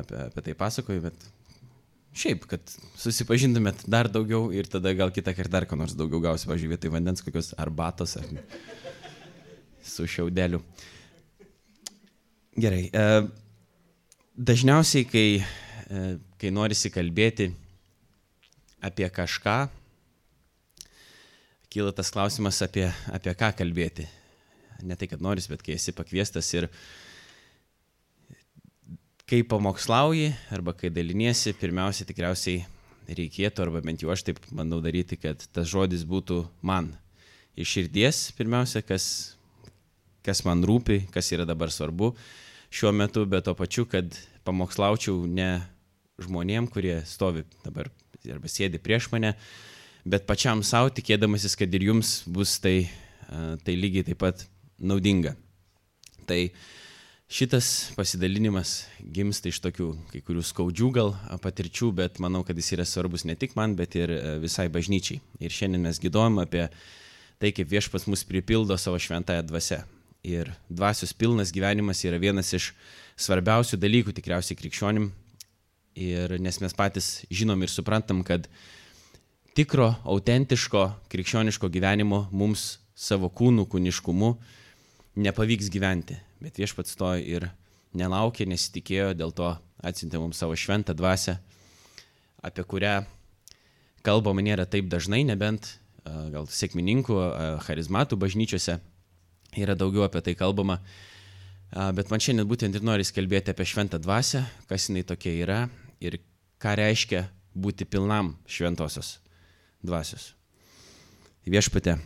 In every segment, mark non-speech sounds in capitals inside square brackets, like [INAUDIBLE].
apie, apie tai pasakoju, bet šiaip, kad susipažintumėt dar daugiau ir tada gal kitą kartą dar ko nors daugiau gausi, važiuoju, vietoj vandens kokios arbatos ar su šiaudeliu. Gerai. E, dažniausiai, kai, e, kai norisi kalbėti apie kažką, kyla tas klausimas apie, apie ką kalbėti. Ne tai, kad noris, bet kai esi pakviestas ir kai pamokslauji arba kai daliniesi, pirmiausia tikriausiai reikėtų, arba bent jau aš taip bandau daryti, kad tas žodis būtų man iš širdies, pirmiausia, kas, kas man rūpi, kas yra dabar svarbu šiuo metu, bet to pačiu, kad pamokslaučiau ne žmonėm, kurie stovi dabar arba sėdi prieš mane, bet pačiam savo tikėdamasis, kad ir jums bus tai, tai lygiai taip pat naudinga. Tai šitas pasidalinimas gimsta iš tokių kai kurių skaudžių gal patirčių, bet manau, kad jis yra svarbus ne tik man, bet ir visai bažnyčiai. Ir šiandien mes gydojom apie tai, kaip viešpas mus pripildo savo šventąją dvasę. Ir dvasios pilnas gyvenimas yra vienas iš svarbiausių dalykų tikriausiai krikščionim. Ir nes mes patys žinom ir suprantam, kad tikro, autentiško krikščioniško gyvenimo mums savo kūnų, kūniškumu nepavyks gyventi. Bet viešpats to ir nelaukė, nesitikėjo, dėl to atsintė mums savo šventą dvasę, apie kurią kalbama nėra taip dažnai, nebent gal sėkmininkų, charizmatų bažnyčiose yra daugiau apie tai kalbama. Bet man šiandien būtent ir nori kalbėti apie šventą dvasę, kas jinai tokia yra ir ką reiškia būti pilnam šventosios dvasios. Viešpatė,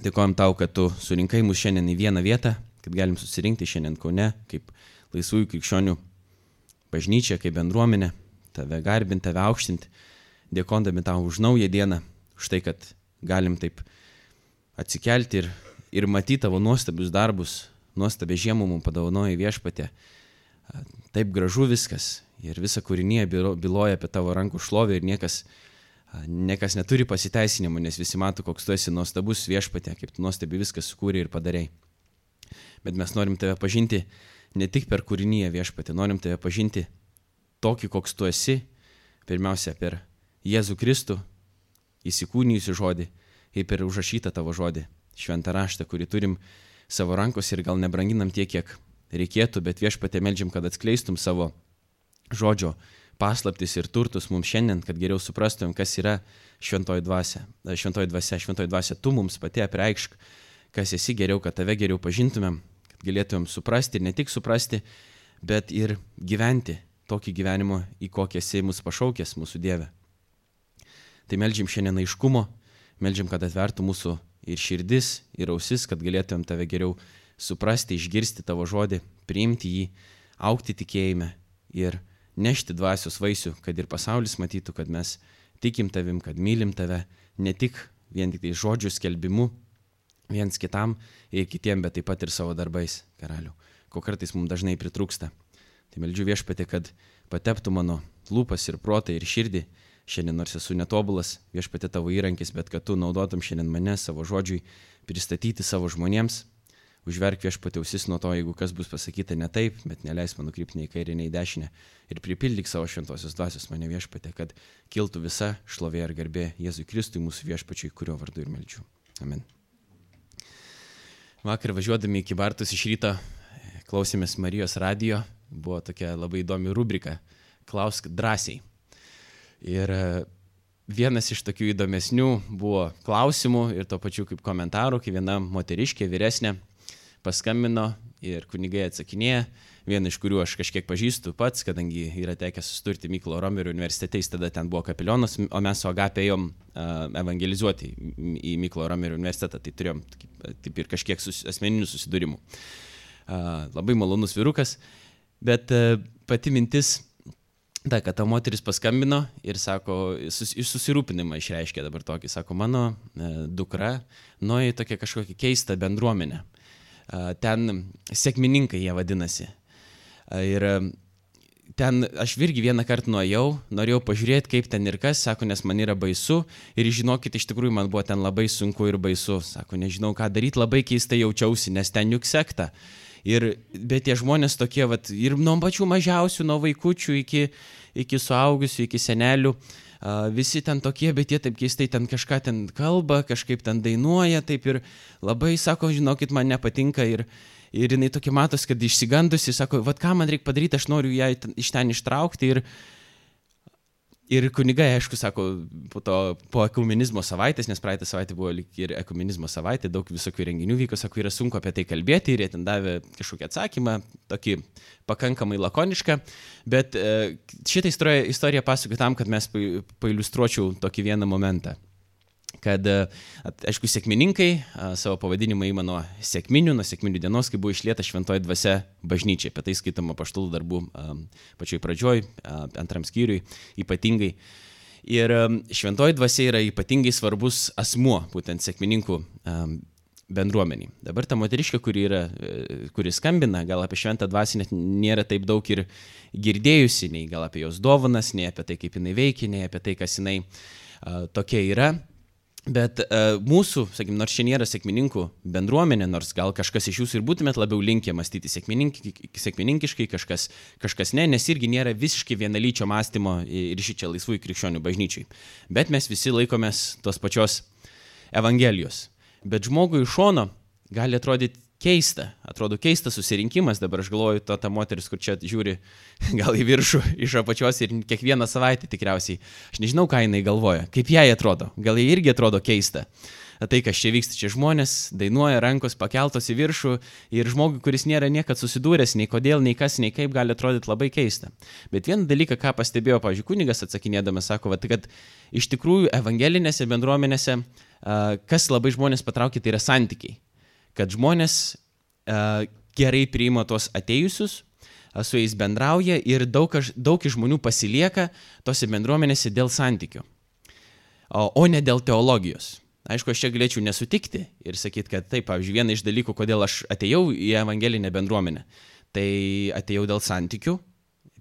dėkojom tau, kad tu surinkai mus šiandien į vieną vietą, kad galim susirinkti šiandien Kaune kaip laisvųjų krikščionių bažnyčia, kaip bendruomenė, tave garbinti, tave aukštinti, dėkondami tau už naują dieną, už tai, kad galim taip atsikelti ir, ir matyti tavo nuostabius darbus, nuostabę žiemą mums padaunoja viešpatė. Taip gražu viskas ir visa kūrinė byloja apie tavo rankų šlovę ir niekas Niekas neturi pasiteisinimų, nes visi mato, koks tu esi nuostabus viešpatė, kaip tu nuostabi viską sukūrė ir padarėjai. Bet mes norim tave pažinti ne tik per kūrinyje viešpatė, norim tave pažinti tokį, koks tu esi, pirmiausia per Jėzų Kristų, įsikūnijusi žodį, ir per užrašytą tavo žodį, šventą raštą, kurį turim savo rankose ir gal nebranginam tiek, kiek reikėtų, bet viešpatė melžiam, kad atskleistum savo žodžio paslaptis ir turtus mums šiandien, kad geriau suprastumėm, kas yra šventoji dvasia. Šventoji dvasia, šventoji dvasia, tu mums pati apreikšk, kas esi geriau, kad tave geriau pažintumėm, galėtumėm suprasti ir ne tik suprasti, bet ir gyventi tokį gyvenimą, į kokį esi mūsų pašaukęs, mūsų Dieve. Tai melžiam šiandien aiškumo, melžiam, kad atvertų mūsų ir širdis, ir ausis, kad galėtumėm tave geriau suprasti, išgirsti tavo žodį, priimti jį, aukti tikėjime ir nešti dvasios vaisių, kad ir pasaulis matytų, kad mes tikim tavim, kad mylim tave, ne tik vien tik tai žodžių skelbimu viens kitam ir kitiem, bet taip pat ir savo darbais, karaliu, ko kartais mums dažnai pritrūksta. Tai meldžiu viešpatį, kad pateptų mano lūpas ir protą ir širdį, šiandien nors esu netobulas, viešpatė tavo įrankis, bet kad tu naudotum šiandien mane savo žodžiui pristatyti savo žmonėms, užverk viešpatė ausis nuo to, jeigu kas bus pasakyta ne taip, bet neleis man nukrypti nei kairė, nei dešinę. Ir pripildyk savo šventosios dvasios mane viešpatė, kad kiltų visa šlovė ir garbė Jėzui Kristui, mūsų viešpačiui, kurio vardu ir meldžiu. Amen. Vakar važiuodami iki Bartus iš ryto klausėmės Marijos radio, buvo tokia labai įdomi rubrika Klausk drąsiai. Ir e, vienas iš tokių įdomesnių buvo klausimų ir to pačiu kaip komentarų, kai viena moteriškė vyresnė paskambino ir kunigai atsakinėja, vieną iš kurių aš kažkiek pažįstu pats, kadangi yra tekę susidurti Myklo Romerio universitete, jis tada ten buvo kapelionas, o mes su Agapė ėjom evangelizuoti į Myklo Romerio universitetą, tai turėjom taip ir kažkiek sus, asmeninių susidūrimų. Labai malonus virukas, bet pati mintis Ta, kad ta moteris paskambino ir sako, sus, susirūpinimą išreiškė dabar tokį, sako, mano e, dukra nuėjo į tokią kažkokią keistą bendruomenę ten sėkmininkai jie vadinasi. Ir ten aš irgi vieną kartą nuėjau, norėjau pažiūrėti, kaip ten ir kas, sako, nes man yra baisu. Ir žinokit, iš tikrųjų man buvo ten labai sunku ir baisu. Sako, nežinau, ką daryti, labai keistai jaučiausi, nes ten juk sekta. Ir, bet tie žmonės tokie, vat, ir nuo pačių mažiausių, nuo vaikučių iki, iki suaugusių, iki senelių, uh, visi ten tokie, bet jie taip keistai ten kažką ten kalba, kažkaip ten dainuoja, taip ir labai sako, žinokit, man nepatinka ir, ir jinai tokia matos, kad išsigandusi, sako, vad ką man reikia padaryti, aš noriu ją iš ten ištraukti. Ir, Ir kunigai, aišku, sako, po to, po ekumenizmo savaitės, nes praeitą savaitę buvo ir ekumenizmo savaitė, daug visokių renginių vyko, sako, yra sunku apie tai kalbėti ir jie ten davė kažkokį atsakymą, tokį pakankamai lakonišką, bet e, šitą istoriją, istoriją pasakoju tam, kad mes pailustruočiau tokį vieną momentą kad, e, aišku, sėkmininkai savo pavadinimą įima nuo sėkminių, nuo sėkminių dienos, kai buvo išlieta šventoji dvasia bažnyčiai. Apie tai skaitoma paštalų darbų pačioj pradžioj, antram skyriui ypatingai. Ir šventoji dvasia yra ypatingai svarbus asmuo, būtent sėkmininkų bendruomeniai. Dabar ta moteriškė, kuri, yra, e, kuri skambina, gal apie šventą dvasį net nėra taip daug ir girdėjusi, nei gal apie jos dovanas, nei apie tai, kaip jinai veikia, nei apie tai, kas jinai uh, tokia yra. Bet uh, mūsų, sakykime, nors čia nėra sėkmininkų bendruomenė, nors gal kažkas iš jūsų ir būtumėt labiau linkę mąstyti sėkminink, sėkmininkiškai, kažkas, kažkas ne, nes irgi nėra visiškai vienalyčio mąstymo ir šį čia laisvųjų krikščionių bažnyčiai. Bet mes visi laikomės tos pačios Evangelijos. Bet žmogui iš šono gali atrodyti keista, atrodo keistas susirinkimas, dabar aš galvoju, to ta moteris, kur čia žiūri [LAUGHS] gal į viršų iš apačios ir kiekvieną savaitę tikriausiai, aš nežinau, ką jinai galvoja, kaip jai atrodo, gal jai irgi atrodo keista. Tai, kas čia vyksta, čia žmonės dainuoja, rankos pakeltos į viršų ir žmogui, kuris nėra niekad susidūręs, nei kodėl, nei kas, nei kaip, gali atrodyti labai keista. Bet vieną dalyką, ką pastebėjo, pavyzdžiui, kunigas atsakinėdamas, sako, va, tai, kad iš tikrųjų evangelinėse bendruomenėse, kas labai žmonės patraukia, tai yra santykiai kad žmonės uh, gerai priima tuos atėjusius, uh, su jais bendrauja ir daug, daug žmonių pasilieka tose bendruomenėse dėl santykių, o, o ne dėl teologijos. Aišku, aš čia galėčiau nesutikti ir sakyti, kad taip, pavyzdžiui, viena iš dalykų, kodėl aš atėjau į evangelinę bendruomenę, tai atėjau dėl santykių,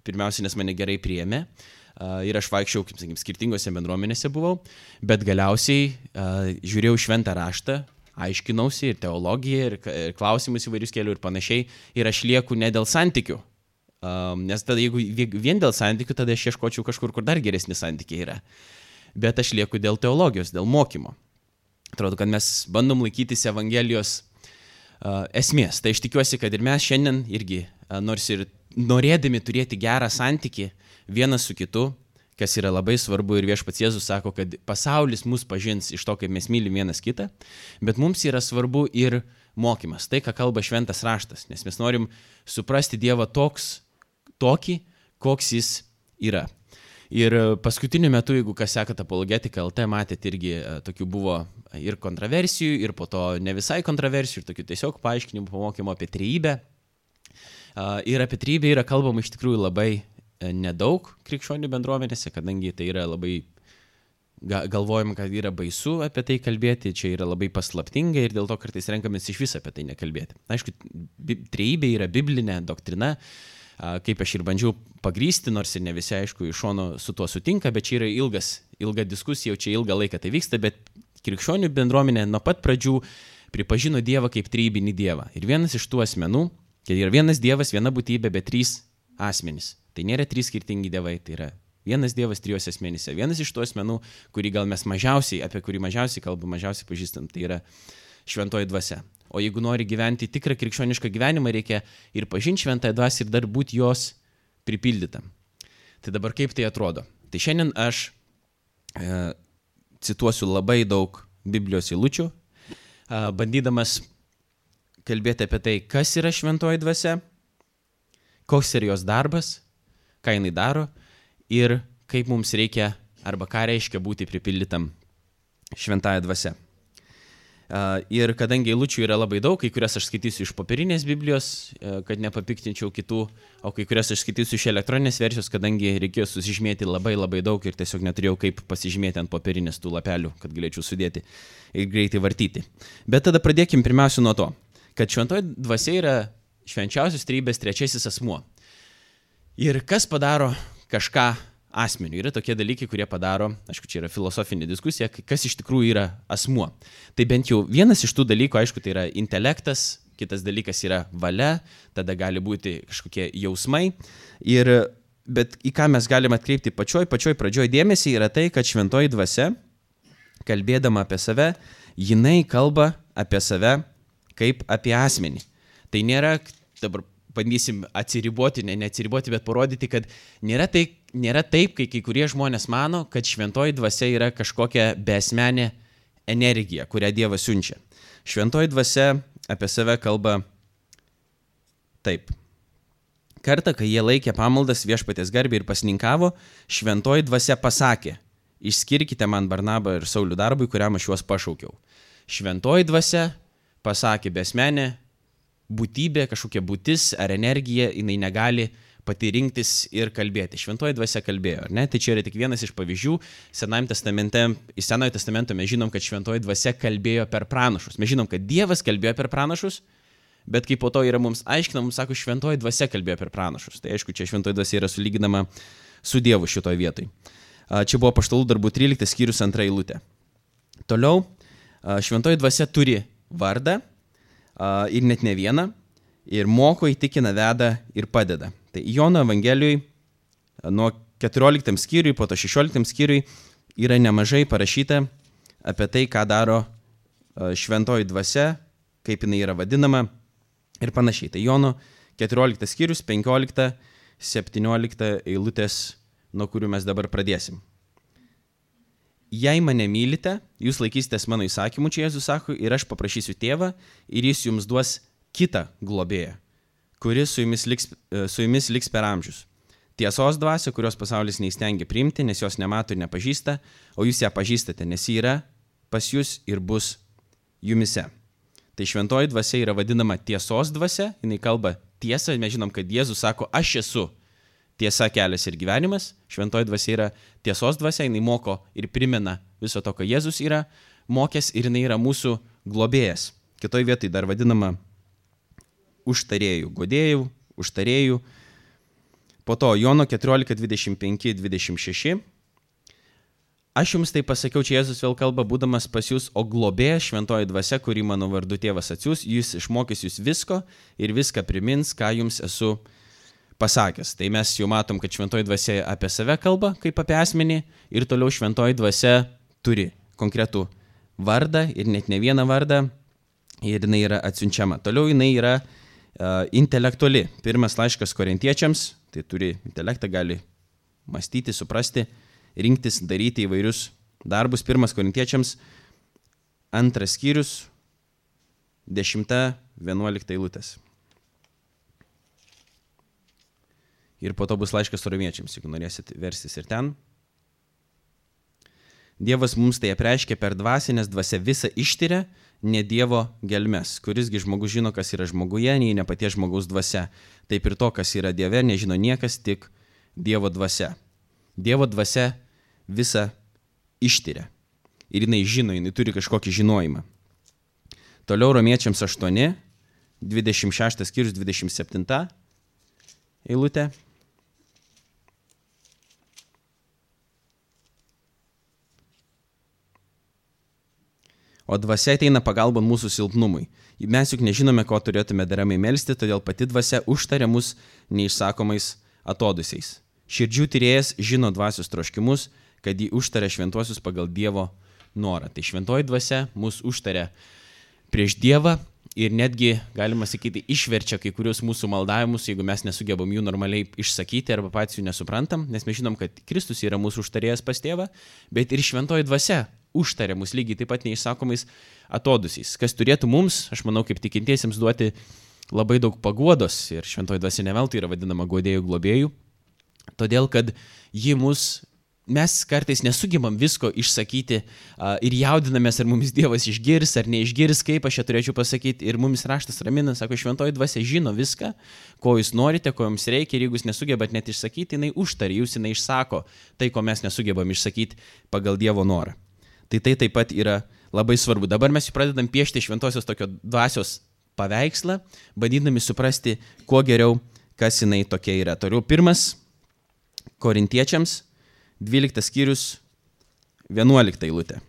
pirmiausia, nes mane gerai priėmė, Uh, ir aš vaikščiau, kaip sakykim, skirtingose bendruomenėse buvau, bet galiausiai uh, žiūrėjau šventą raštą, aiškinausi ir teologiją, ir, ir klausimus įvairius kelių ir panašiai, ir aš lieku ne dėl santykių. Um, nes tada jeigu vien dėl santykių, tada aš ieškočiau kažkur, kur dar geresni santykiai yra. Bet aš lieku dėl teologijos, dėl mokymo. Atrodo, kad mes bandom laikytis Evangelijos uh, esmės. Tai aš tikiuosi, kad ir mes šiandien irgi, uh, nors ir norėdami turėti gerą santyki vienas su kitu, kas yra labai svarbu ir viešpats Jėzus sako, kad pasaulis mus pažins iš to, kaip mes mylim vienas kitą, bet mums yra svarbu ir mokymas, tai, ką kalba šventas raštas, nes mes norim suprasti Dievą toks, tokį, koks jis yra. Ir paskutiniu metu, jeigu kas sekate apologetiką LT, matėte irgi e, tokių buvo ir kontroversijų, ir po to ne visai kontroversijų, ir tokių tiesiog paaiškinimų pamokymo apie trybę. Ir apie trybę yra kalbama iš tikrųjų labai E, nedaug krikščionių bendruomenėse, kadangi tai yra labai galvojam, kad yra baisu apie tai kalbėti, čia yra labai paslaptinga ir dėl to kartais renkamės iš viso apie tai nekalbėti. Aišku, trejybė yra biblinė doktrina, kaip aš ir bandžiau pagrysti, nors ir ne visi, aišku, iš šono su tuo sutinka, bet čia yra ilgas, ilga diskusija, jau čia ilgą laiką tai vyksta, bet krikščionių bendruomenė nuo pat pradžių pripažino Dievą kaip trejybinį Dievą. Ir vienas iš tų asmenų, kad yra vienas Dievas, viena būtybė, bet trys asmenys. Tai nėra trys skirtingi dievai, tai yra vienas dievas trijose asmenyse. Vienas iš tų asmenų, kurį gal mes mažiausiai, apie kurį mažiausiai kalbam, mažiausiai pažįstam, tai yra šventoji dvasia. O jeigu nori gyventi tikrą krikščionišką gyvenimą, reikia ir pažinti šventąją dvasę ir dar būti jos pripildytam. Tai dabar kaip tai atrodo? Tai šiandien aš e, cituosiu labai daug Biblijos įlučių, e, bandydamas kalbėti apie tai, kas yra šventoji dvasia, koks yra jos darbas ką jinai daro ir kaip mums reikia arba ką reiškia būti pripildytam šventąją dvasę. Ir kadangi eilučių yra labai daug, kai kurias aš skaitysiu iš popierinės Biblijos, kad nepapiktinčiau kitų, o kai kurias aš skaitysiu iš elektroninės versijos, kadangi reikėjo susižymėti labai labai daug ir tiesiog neturėjau kaip pasižymėti ant popierinės tų lapelių, kad galėčiau sudėti ir greitai vartyti. Bet tada pradėkim pirmiausia nuo to, kad šventoji dvasia yra švenčiausios trybės trečiasis asmuo. Ir kas padaro kažką asmeniu. Yra tokie dalykai, kurie padaro, aišku, čia yra filosofinė diskusija, kas iš tikrųjų yra asmuo. Tai bent jau vienas iš tų dalykų, aišku, tai yra intelektas, kitas dalykas yra valia, tada gali būti kažkokie jausmai. Ir, bet į ką mes galime atkreipti pačioj, pačioj pradžioj dėmesį yra tai, kad šventoji dvasia, kalbėdama apie save, jinai kalba apie save kaip apie asmenį. Tai nėra, dabar bandysim atsiriboti, ne neatsiriboti, bet parodyti, kad nėra, tai, nėra taip, kai kai kurie žmonės mano, kad šventoji dvasia yra kažkokia besmenė energija, kurią Dievas siunčia. Šventoji dvasia apie save kalba taip. Kartą, kai jie laikė pamaldas viešpatės garbį ir pasninkavo, šventoji dvasia pasakė, išskirkite man Barnabą ir Saulių darbui, kuriam aš juos pašaukiau. Šventoji dvasia pasakė besmenė būtybė, kažkokia būtis ar energija, jinai negali pati rinktis ir kalbėti. Šventoji dvasia kalbėjo, ne? Tai čia yra tik vienas iš pavyzdžių. Senajame testamente, į Senojo testamento mes žinom, kad šventoji dvasia kalbėjo per pranašus. Mes žinom, kad Dievas kalbėjo per pranašus, bet kai po to yra mums aiškinama, mums sako, šventoji dvasia kalbėjo per pranašus. Tai aišku, čia šventoji dvasia yra sulyginama su Dievu šitoje vietoje. Čia buvo paštalų darbų 13 skyrius antra eilutė. Toliau, šventoji dvasia turi vardą ir net ne vieną, ir moko, įtikina, veda ir padeda. Tai Jono Evangelijoje nuo 14 skyriui, po to 16 skyriui yra nemažai parašyta apie tai, ką daro šventoji dvasia, kaip jinai yra vadinama ir panašiai. Tai Jono 14 skyrius, 15, 17 eilutės, nuo kurių mes dabar pradėsim. Jei mane mylite, jūs laikysitės mano įsakymų, čia Jėzus sako, ir aš paprašysiu tėvą, ir jis jums duos kitą globėją, kuris su jumis liks, e, su jumis liks per amžius. Tiesos dvasia, kurios pasaulis neįstengia priimti, nes jos nemato ir nepažįsta, o jūs ją pažįstate, nes ji yra pas jūs ir bus jumise. Tai šventoji dvasia yra vadinama tiesos dvasia, jinai kalba tiesą, mes žinom, kad Jėzus sako, aš esu tiesa, kelias ir gyvenimas, šventoji dvasia yra tiesos dvasia, jinai moko ir primena viso to, ką Jėzus yra mokęs ir jinai yra mūsų globėjas. Kitoje vietoje dar vadinama užtarėjų, godėjų, užtarėjų. Po to Jono 14, 25, 26. Aš jums tai pasakiau, čia Jėzus vėl kalba, būdamas pas jūs, o globėjas šventoji dvasia, kurį mano vardu tėvas atsiūs, jūs išmokys jūs visko ir viską primins, ką jums esu pasakęs. Tai mes jau matom, kad šventoji dvasia apie save kalba kaip apie asmenį ir toliau šventoji dvasia turi konkretų vardą ir net ne vieną vardą ir jinai yra atsiunčiama. Toliau jinai yra intelektuali. Pirmas laiškas korintiečiams, tai turi intelektą, gali mąstyti, suprasti, rinktis, daryti įvairius darbus. Pirmas korintiečiams, antras skyrius, 10-11 eilutės. Ir po to bus laiškas romiečiams, jeigu norėsit verstis ir ten. Dievas mums tai apreiškia per dvasinės dvasia visą ištyrę ne Dievo gelmes, kurisgi žmogus žino, kas yra žmoguje, nei ne paties žmogaus dvasia. Taip ir to, kas yra Dieve, nežino niekas, tik Dievo dvasia. Dievo dvasia visą ištyrė. Ir jinai žino, jinai turi kažkokį žinojimą. Toliau romiečiams 8, 26 skyrius 27 eilutė. O dvasia ateina pagalba mūsų silpnumui. Mes juk nežinome, ko turėtume deramai melstį, todėl pati dvasia užtarė mus neišsakomais atodusiais. Širdžių tyrėjas žino dvasios troškimus, kad jį užtarė šventuosius pagal Dievo norą. Tai šventoji dvasia mus užtarė prieš Dievą ir netgi, galima sakyti, išverčia kai kurius mūsų maldavimus, jeigu mes nesugebam jų normaliai išsakyti arba patys jų nesuprantam, nes mes žinom, kad Kristus yra mūsų užtarėjas pas tėvą, bet ir šventoji dvasia užtarė mus lygiai taip pat neišsakomais atodusiais, kas turėtų mums, aš manau, kaip tikintiesiems duoti labai daug paguodos ir šventoji dvasia neveltui yra vadinama godėjų globėjų, todėl kad ji mus mes kartais nesugebam visko išsakyti uh, ir jaudinamės, ar mums Dievas išgirs ar neišgirs, kaip aš čia turėčiau pasakyti. Ir mums raštas ramina, sako, šventoji dvasia žino viską, ko jūs norite, ko jums reikia ir jeigu jūs nesugebat net išsakyti, jinai užtari, jūs jinai išsako tai, ko mes nesugebam išsakyti pagal Dievo norą. Tai tai taip pat yra labai svarbu. Dabar mes pradedam piešti šventosios tokio dvasios paveikslą, bandydami suprasti, kuo geriau, kas jinai tokia yra. Toliau pirmas korintiečiams, 12 skyrius, 11 eilutė.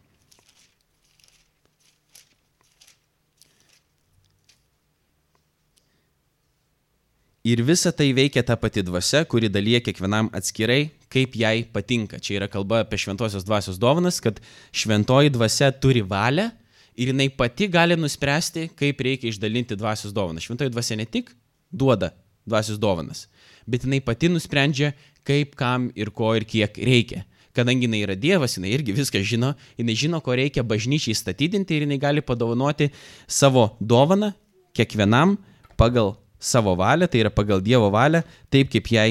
Ir visa tai veikia ta pati dvasia, kuri dalyja kiekvienam atskirai, kaip jai patinka. Čia yra kalba apie šventosios dvasios dovanas, kad šventoji dvasia turi valią ir jinai pati gali nuspręsti, kaip reikia išdalinti dvasios dovanas. Šventoji dvasia ne tik duoda dvasios dovanas, bet jinai pati nusprendžia, kaip, kam ir ko ir kiek reikia. Kadangi jinai yra Dievas, jinai irgi viską žino, jinai žino, ko reikia bažnyčiai statydinti ir jinai gali padovanoti savo dovaną kiekvienam pagal savo valią, tai yra pagal Dievo valią, taip kaip jai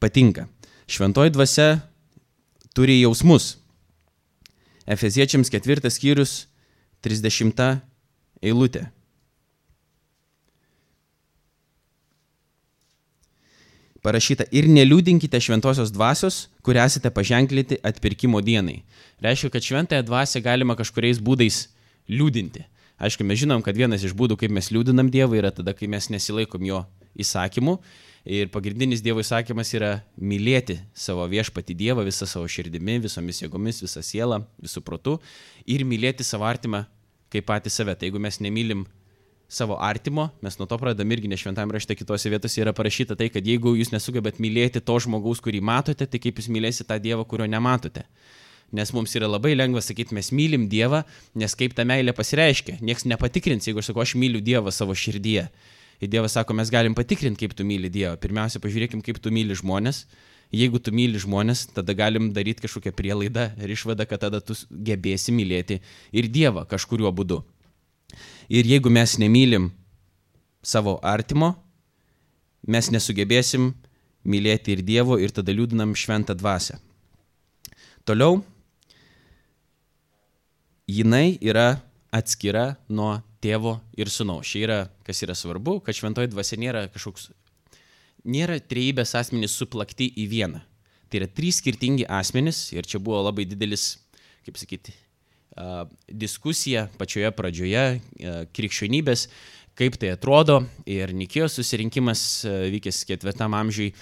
patinka. Šventoji dvasia turi jausmus. Efeziečiams ketvirtas skyrius, 30 eilutė. Parašyta ir neliūdinkite šventosios dvasios, kurią esate paženklinti atpirkimo dienai. Reiškia, kad šventąją dvasę galima kažkuriais būdais liūdinti. Aišku, mes žinom, kad vienas iš būdų, kaip mes liūdinam Dievą, yra tada, kai mes nesilaikom jo įsakymų. Ir pagrindinis Dievo įsakymas yra mylėti savo viešpati Dievą visą savo širdimi, visomis jėgomis, visą sielą, visų protų ir mylėti savo artimą kaip patį save. Tai jeigu mes nemylim savo artimo, mes nuo to pradedam irgi ne šventame rašte kitose vietose yra parašyta tai, kad jeigu jūs nesugebat mylėti to žmogaus, kurį matote, tai kaip jūs mylėsite tą Dievą, kurio nematote nes mums yra labai lengva sakyti, mes mylim Dievą, nes kaip ta meilė pasireiškia. Niekas nepatikrins, jeigu aš sakau, aš myliu Dievą savo širdyje. Ir Dievas sako, mes galim patikrinti, kaip tu myli Dievą. Pirmiausia, pažiūrėkim, kaip tu myli žmonės. Jeigu tu myli žmonės, tada galim daryti kažkokią prielaidą ir išvadą, kad tada tu gebėsi mylėti ir Dievą kažkuriuo būdu. Ir jeigu mes nemylim savo artimo, mes nesugebėsim mylėti ir Dievo ir tada liūdinam šventą dvasę. Toliau jinai yra atskira nuo tėvo ir sunaus. Šia yra, kas yra svarbu, kad šventoji dvasia nėra kažkoks, nėra trejybės asmenys suplakti į vieną. Tai yra trys skirtingi asmenys ir čia buvo labai didelis, kaip sakyti, diskusija pačioje pradžioje krikščionybės, kaip tai atrodo ir Nikijos susirinkimas vykęs ketvirtam amžiui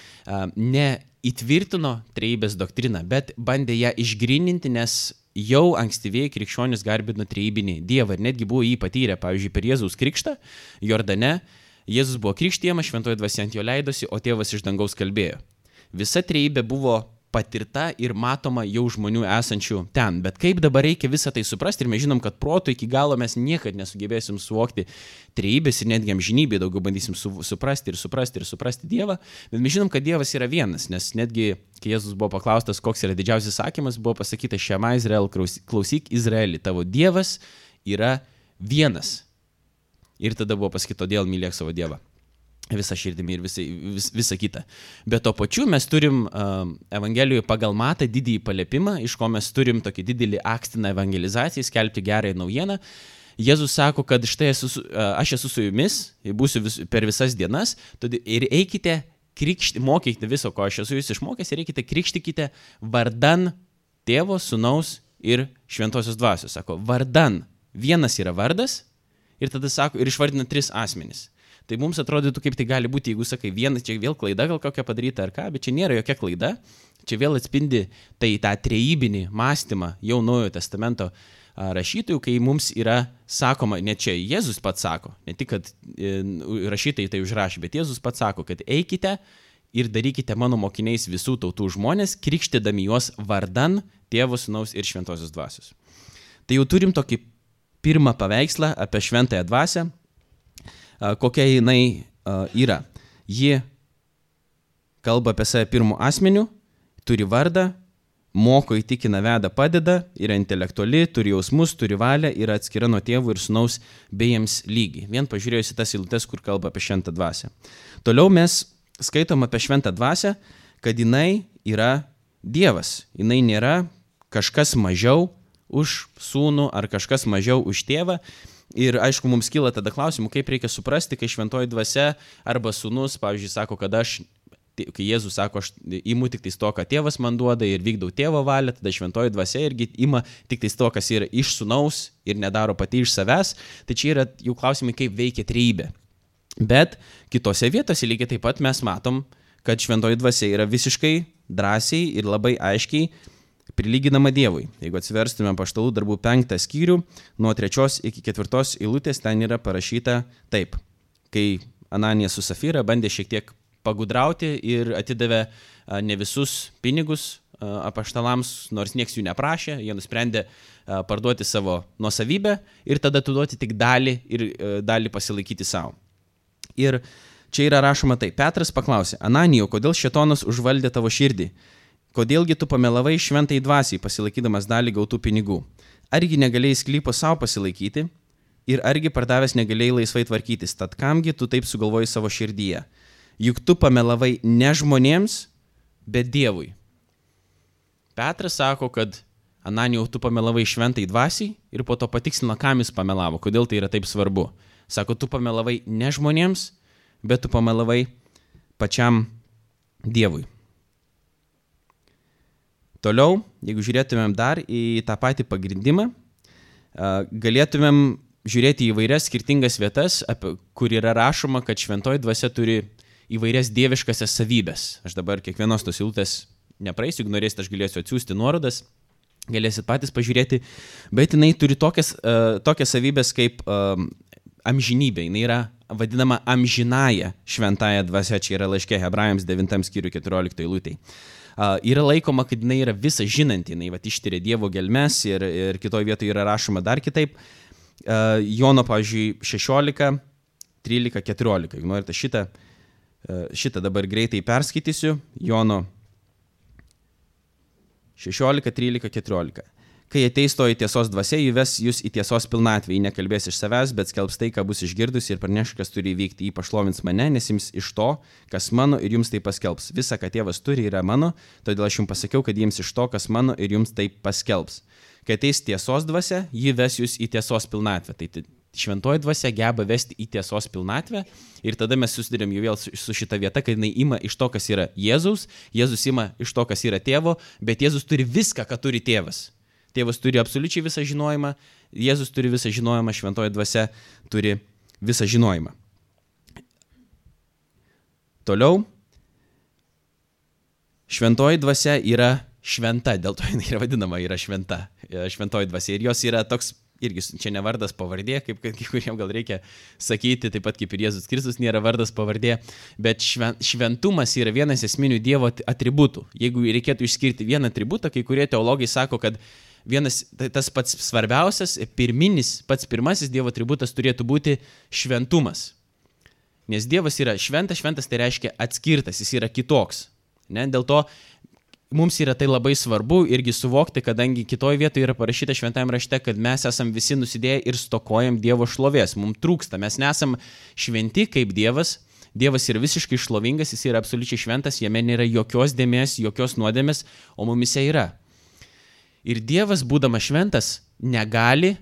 ne įtvirtino trejybės doktriną, bet bandė ją išgrininti, nes jau ankstyvieji krikščionys garbino trejybinį Dievą ir netgi buvo jį patyrę, pavyzdžiui, per Jėzaus krikštą Jordane. Jėzus buvo krikštiemas, šventoji dvasia ant jo leidosi, o tėvas iš dangaus kalbėjo. Visa trejybė buvo patirta ir matoma jau žmonių esančių ten. Bet kaip dabar reikia visą tai suprasti ir mes žinom, kad protų iki galo mes niekada nesugebėsim suvokti trejybės ir netgi amžinybėje daugiau bandysim su, suprasti ir suprasti ir suprasti Dievą. Bet mes žinom, kad Dievas yra vienas, nes netgi, kai Jėzus buvo paklaustas, koks yra didžiausias sakymas, buvo pasakyta šiame Izrael, klausyk Izraelį, tavo Dievas yra vienas. Ir tada buvo pasakyta, todėl mylėk savo Dievą visą širdimi ir visai, vis, visą kitą. Bet to pačiu mes turim uh, Evangelijoje pagal matą didįjį paliepimą, iš ko mes turim tokį didelį akstiną evangelizaciją, skelbti gerąją naujieną. Jėzus sako, kad štai esu, uh, aš esu su jumis, būsiu vis, per visas dienas ir eikite, krikšti, mokykite viso, ko aš esu jūs išmokęs ir eikite, krikštikite vardan tėvo, sunaus ir šventosios dvasios. Sako, vardan. Vienas yra vardas ir tada sako, ir išvardina tris asmenys. Tai mums atrodytų, kaip tai gali būti, jeigu sakai, vienas čia vėl klaida gal kokia padaryta ar ką, bet čia nėra jokia klaida. Čia vėl atspindi tai tą trejybinį mąstymą jau Naujojo testamento rašytojų, kai mums yra sakoma, ne čia Jėzus pats sako, ne tik, kad e, rašytojai tai užrašė, bet Jėzus pats sako, kad eikite ir darykite mano mokiniais visų tautų žmonės, krikštydami juos vardan tėvų, sunaus ir šventosios dvasios. Tai jau turim tokį pirmą paveikslą apie šventąją dvasę, kokia jinai yra. Ji kalba apie save pirmų asmenių, turi vardą, moko įtikina, veda, padeda, yra intelektuali, turi jausmus, turi valią, yra atskira nuo tėvų ir sunaus bei jiems lygiai. Vien pažiūrėjus į tas eilutes, kur kalba apie šventą dvasę. Toliau mes skaitom apie šventą dvasę, kad jinai yra Dievas. Jinai nėra kažkas mažiau už sūnų ar kažkas mažiau už tėvą. Ir aišku, mums kyla tada klausimų, kaip reikia suprasti, kai šventoji dvasia arba sunus, pavyzdžiui, sako, kad aš, kai Jėzus sako, aš imu tik to, ką tėvas man duoda ir vykdau tėvo valią, tada šventoji dvasia irgi ima tik to, kas yra iš sunaus ir nedaro pati iš savęs. Tai čia yra jų klausimai, kaip veikia trejybė. Bet kitose vietose lygiai taip pat mes matom, kad šventoji dvasia yra visiškai drąsiai ir labai aiškiai prilyginama Dievui. Jeigu atsiverstume paštalų darbų penktą skyrių, nuo trečios iki ketvirtos eilutės ten yra parašyta taip. Kai Ananija su Safira bandė šiek tiek pagudrauti ir atidavė ne visus pinigus apaštalams, nors nieks jų neprašė, jie nusprendė parduoti savo nuosavybę ir tada atiduoti tik dalį ir dalį pasilaikyti savo. Ir čia yra rašoma tai, Petras paklausė, Ananijo, kodėl šetonas užvaldė tavo širdį? Kodėlgi tu pamelavai šventai dvasiai, pasilaikydamas dalį gautų pinigų? Argi negalėjai sklypo savo pasilaikyti? Ir argi pardavęs negalėjai laisvai tvarkytis? Tad kamgi tu taip sugalvoji savo širdyje? Juk tu pamelavai ne žmonėms, bet Dievui. Petras sako, kad Ananijau tu pamelavai šventai dvasiai ir po to patikslina, kam jis pamelavo, kodėl tai yra taip svarbu. Sako, tu pamelavai ne žmonėms, bet tu pamelavai pačiam Dievui. Toliau, jeigu žiūrėtumėm dar į tą patį pagrindimą, galėtumėm žiūrėti į vairias skirtingas vietas, apie, kur yra rašoma, kad šventoji dvasia turi įvairias dieviškasias savybės. Aš dabar kiekvienos tos eilutės nepraeisiu, jeigu norėsite, aš galėsiu atsiųsti nuorodas, galėsit patys pažiūrėti, bet jinai turi tokias, uh, tokias savybės kaip um, amžinybė, jinai yra vadinama amžinąją šventąją dvasia, čia yra laiškė Hebrajams 9 skyriui 14 eilutėje yra laikoma, kad jinai yra visa žinanti, jinai va, ištyrė Dievo gelmes ir, ir kitoje vietoje yra rašoma dar kitaip. Jono, pavyzdžiui, 16, 13, 14. Jeigu norite šitą, šitą dabar greitai perskaitysiu. Jono 16, 13, 14. Kai ateis toji tiesos dvasia, įves jūs į tiesos pilnatvę, ji nekalbės iš savęs, bet skelbs tai, ką bus išgirdusi ir praneš, kas turi įvykti, jį pašlovins mane, nes jums iš to, kas mano ir jums tai paskelbs. Visa, ką tėvas turi, yra mano, todėl aš jums pasakiau, kad jiems iš to, kas mano ir jums tai paskelbs. Kai ateis tiesos dvasia, ji ves jūs į tiesos pilnatvę. Tai šventoji dvasia geba vesti į tiesos pilnatvę ir tada mes susidurėm jau vėl su šita vieta, kad jinai ima iš to, kas yra Jėzaus, Jėzus ima iš to, kas yra tėvo, bet Jėzus turi viską, ką turi tėvas. Tėvas turi absoliučiai visą žinojimą, Jėzus turi visą žinojimą, šventoji dvasia turi visą žinojimą. Toliau, šventoji dvasia yra šventa, dėl to jinai yra vadinama, yra šventa, šventoji dvasia. Ir jos yra toks, irgi čia ne vardas pavardė, kaip kai kuriems gal reikia sakyti, taip pat kaip ir Jėzus Kristus nėra vardas pavardė, bet šventumas yra vienas esminių Dievo atributų. Jeigu reikėtų išskirti vieną atributą, kai kurie teologai sako, kad vienas, tai tas pats svarbiausias, pirminis, pats pirmasis Dievo atributas turėtų būti šventumas. Nes Dievas yra šventas, šventas tai reiškia atskirtas, jis yra kitoks. Ne? Dėl to mums yra tai labai svarbu irgi suvokti, kadangi kitoje vietoje yra parašyta šventajame rašte, kad mes esame visi nusidėję ir stokojam Dievo šlovės. Mums trūksta, mes nesam šventi kaip Dievas. Dievas yra visiškai šlovingas, jis yra absoliučiai šventas, jame nėra jokios dėmesio, jokios nuodėmės, o mumise yra. Ir Dievas, būdamas šventas, negali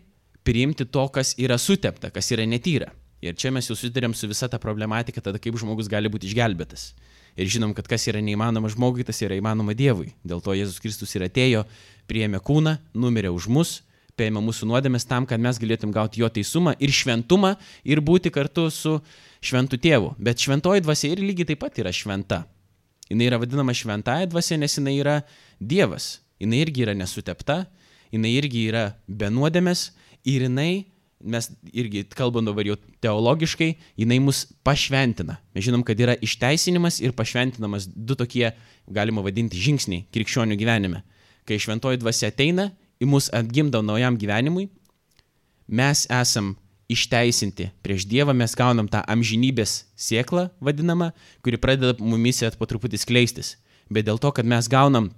priimti to, kas yra sutepta, kas yra netyra. Ir čia mes jau susidurėm su visa ta problematika, tada kaip žmogus gali būti išgelbėtas. Ir žinom, kad kas yra neįmanoma žmogui, tas yra įmanoma Dievui. Dėl to Jėzus Kristus ir atėjo, priėmė kūną, numirė už mus, paėmė mūsų nuodėmės tam, kad mes galėtum gauti jo teisumą ir šventumą ir būti kartu su šventu tėvu. Bet šventoji dvasia ir lygiai taip pat yra šventa. Jis yra vadinama šventąją dvasia, nes jinai yra Dievas jinai irgi yra nesutepta, jinai irgi yra be nuodėmės ir jinai, mes irgi kalbam dabar jau teologiškai, jinai mus pašventina. Mes žinom, kad yra išteisinimas ir pašventinamas du tokie, galima vadinti, žingsniai krikščionių gyvenime. Kai šventoji dvasia ateina, į mus atgimdo naujam gyvenimui, mes esam išteisinti prieš Dievą, mes gaunam tą amžinybės sėklą vadinamą, kuri pradeda mumise po truputį skleistis. Bet dėl to, kad mes gaunam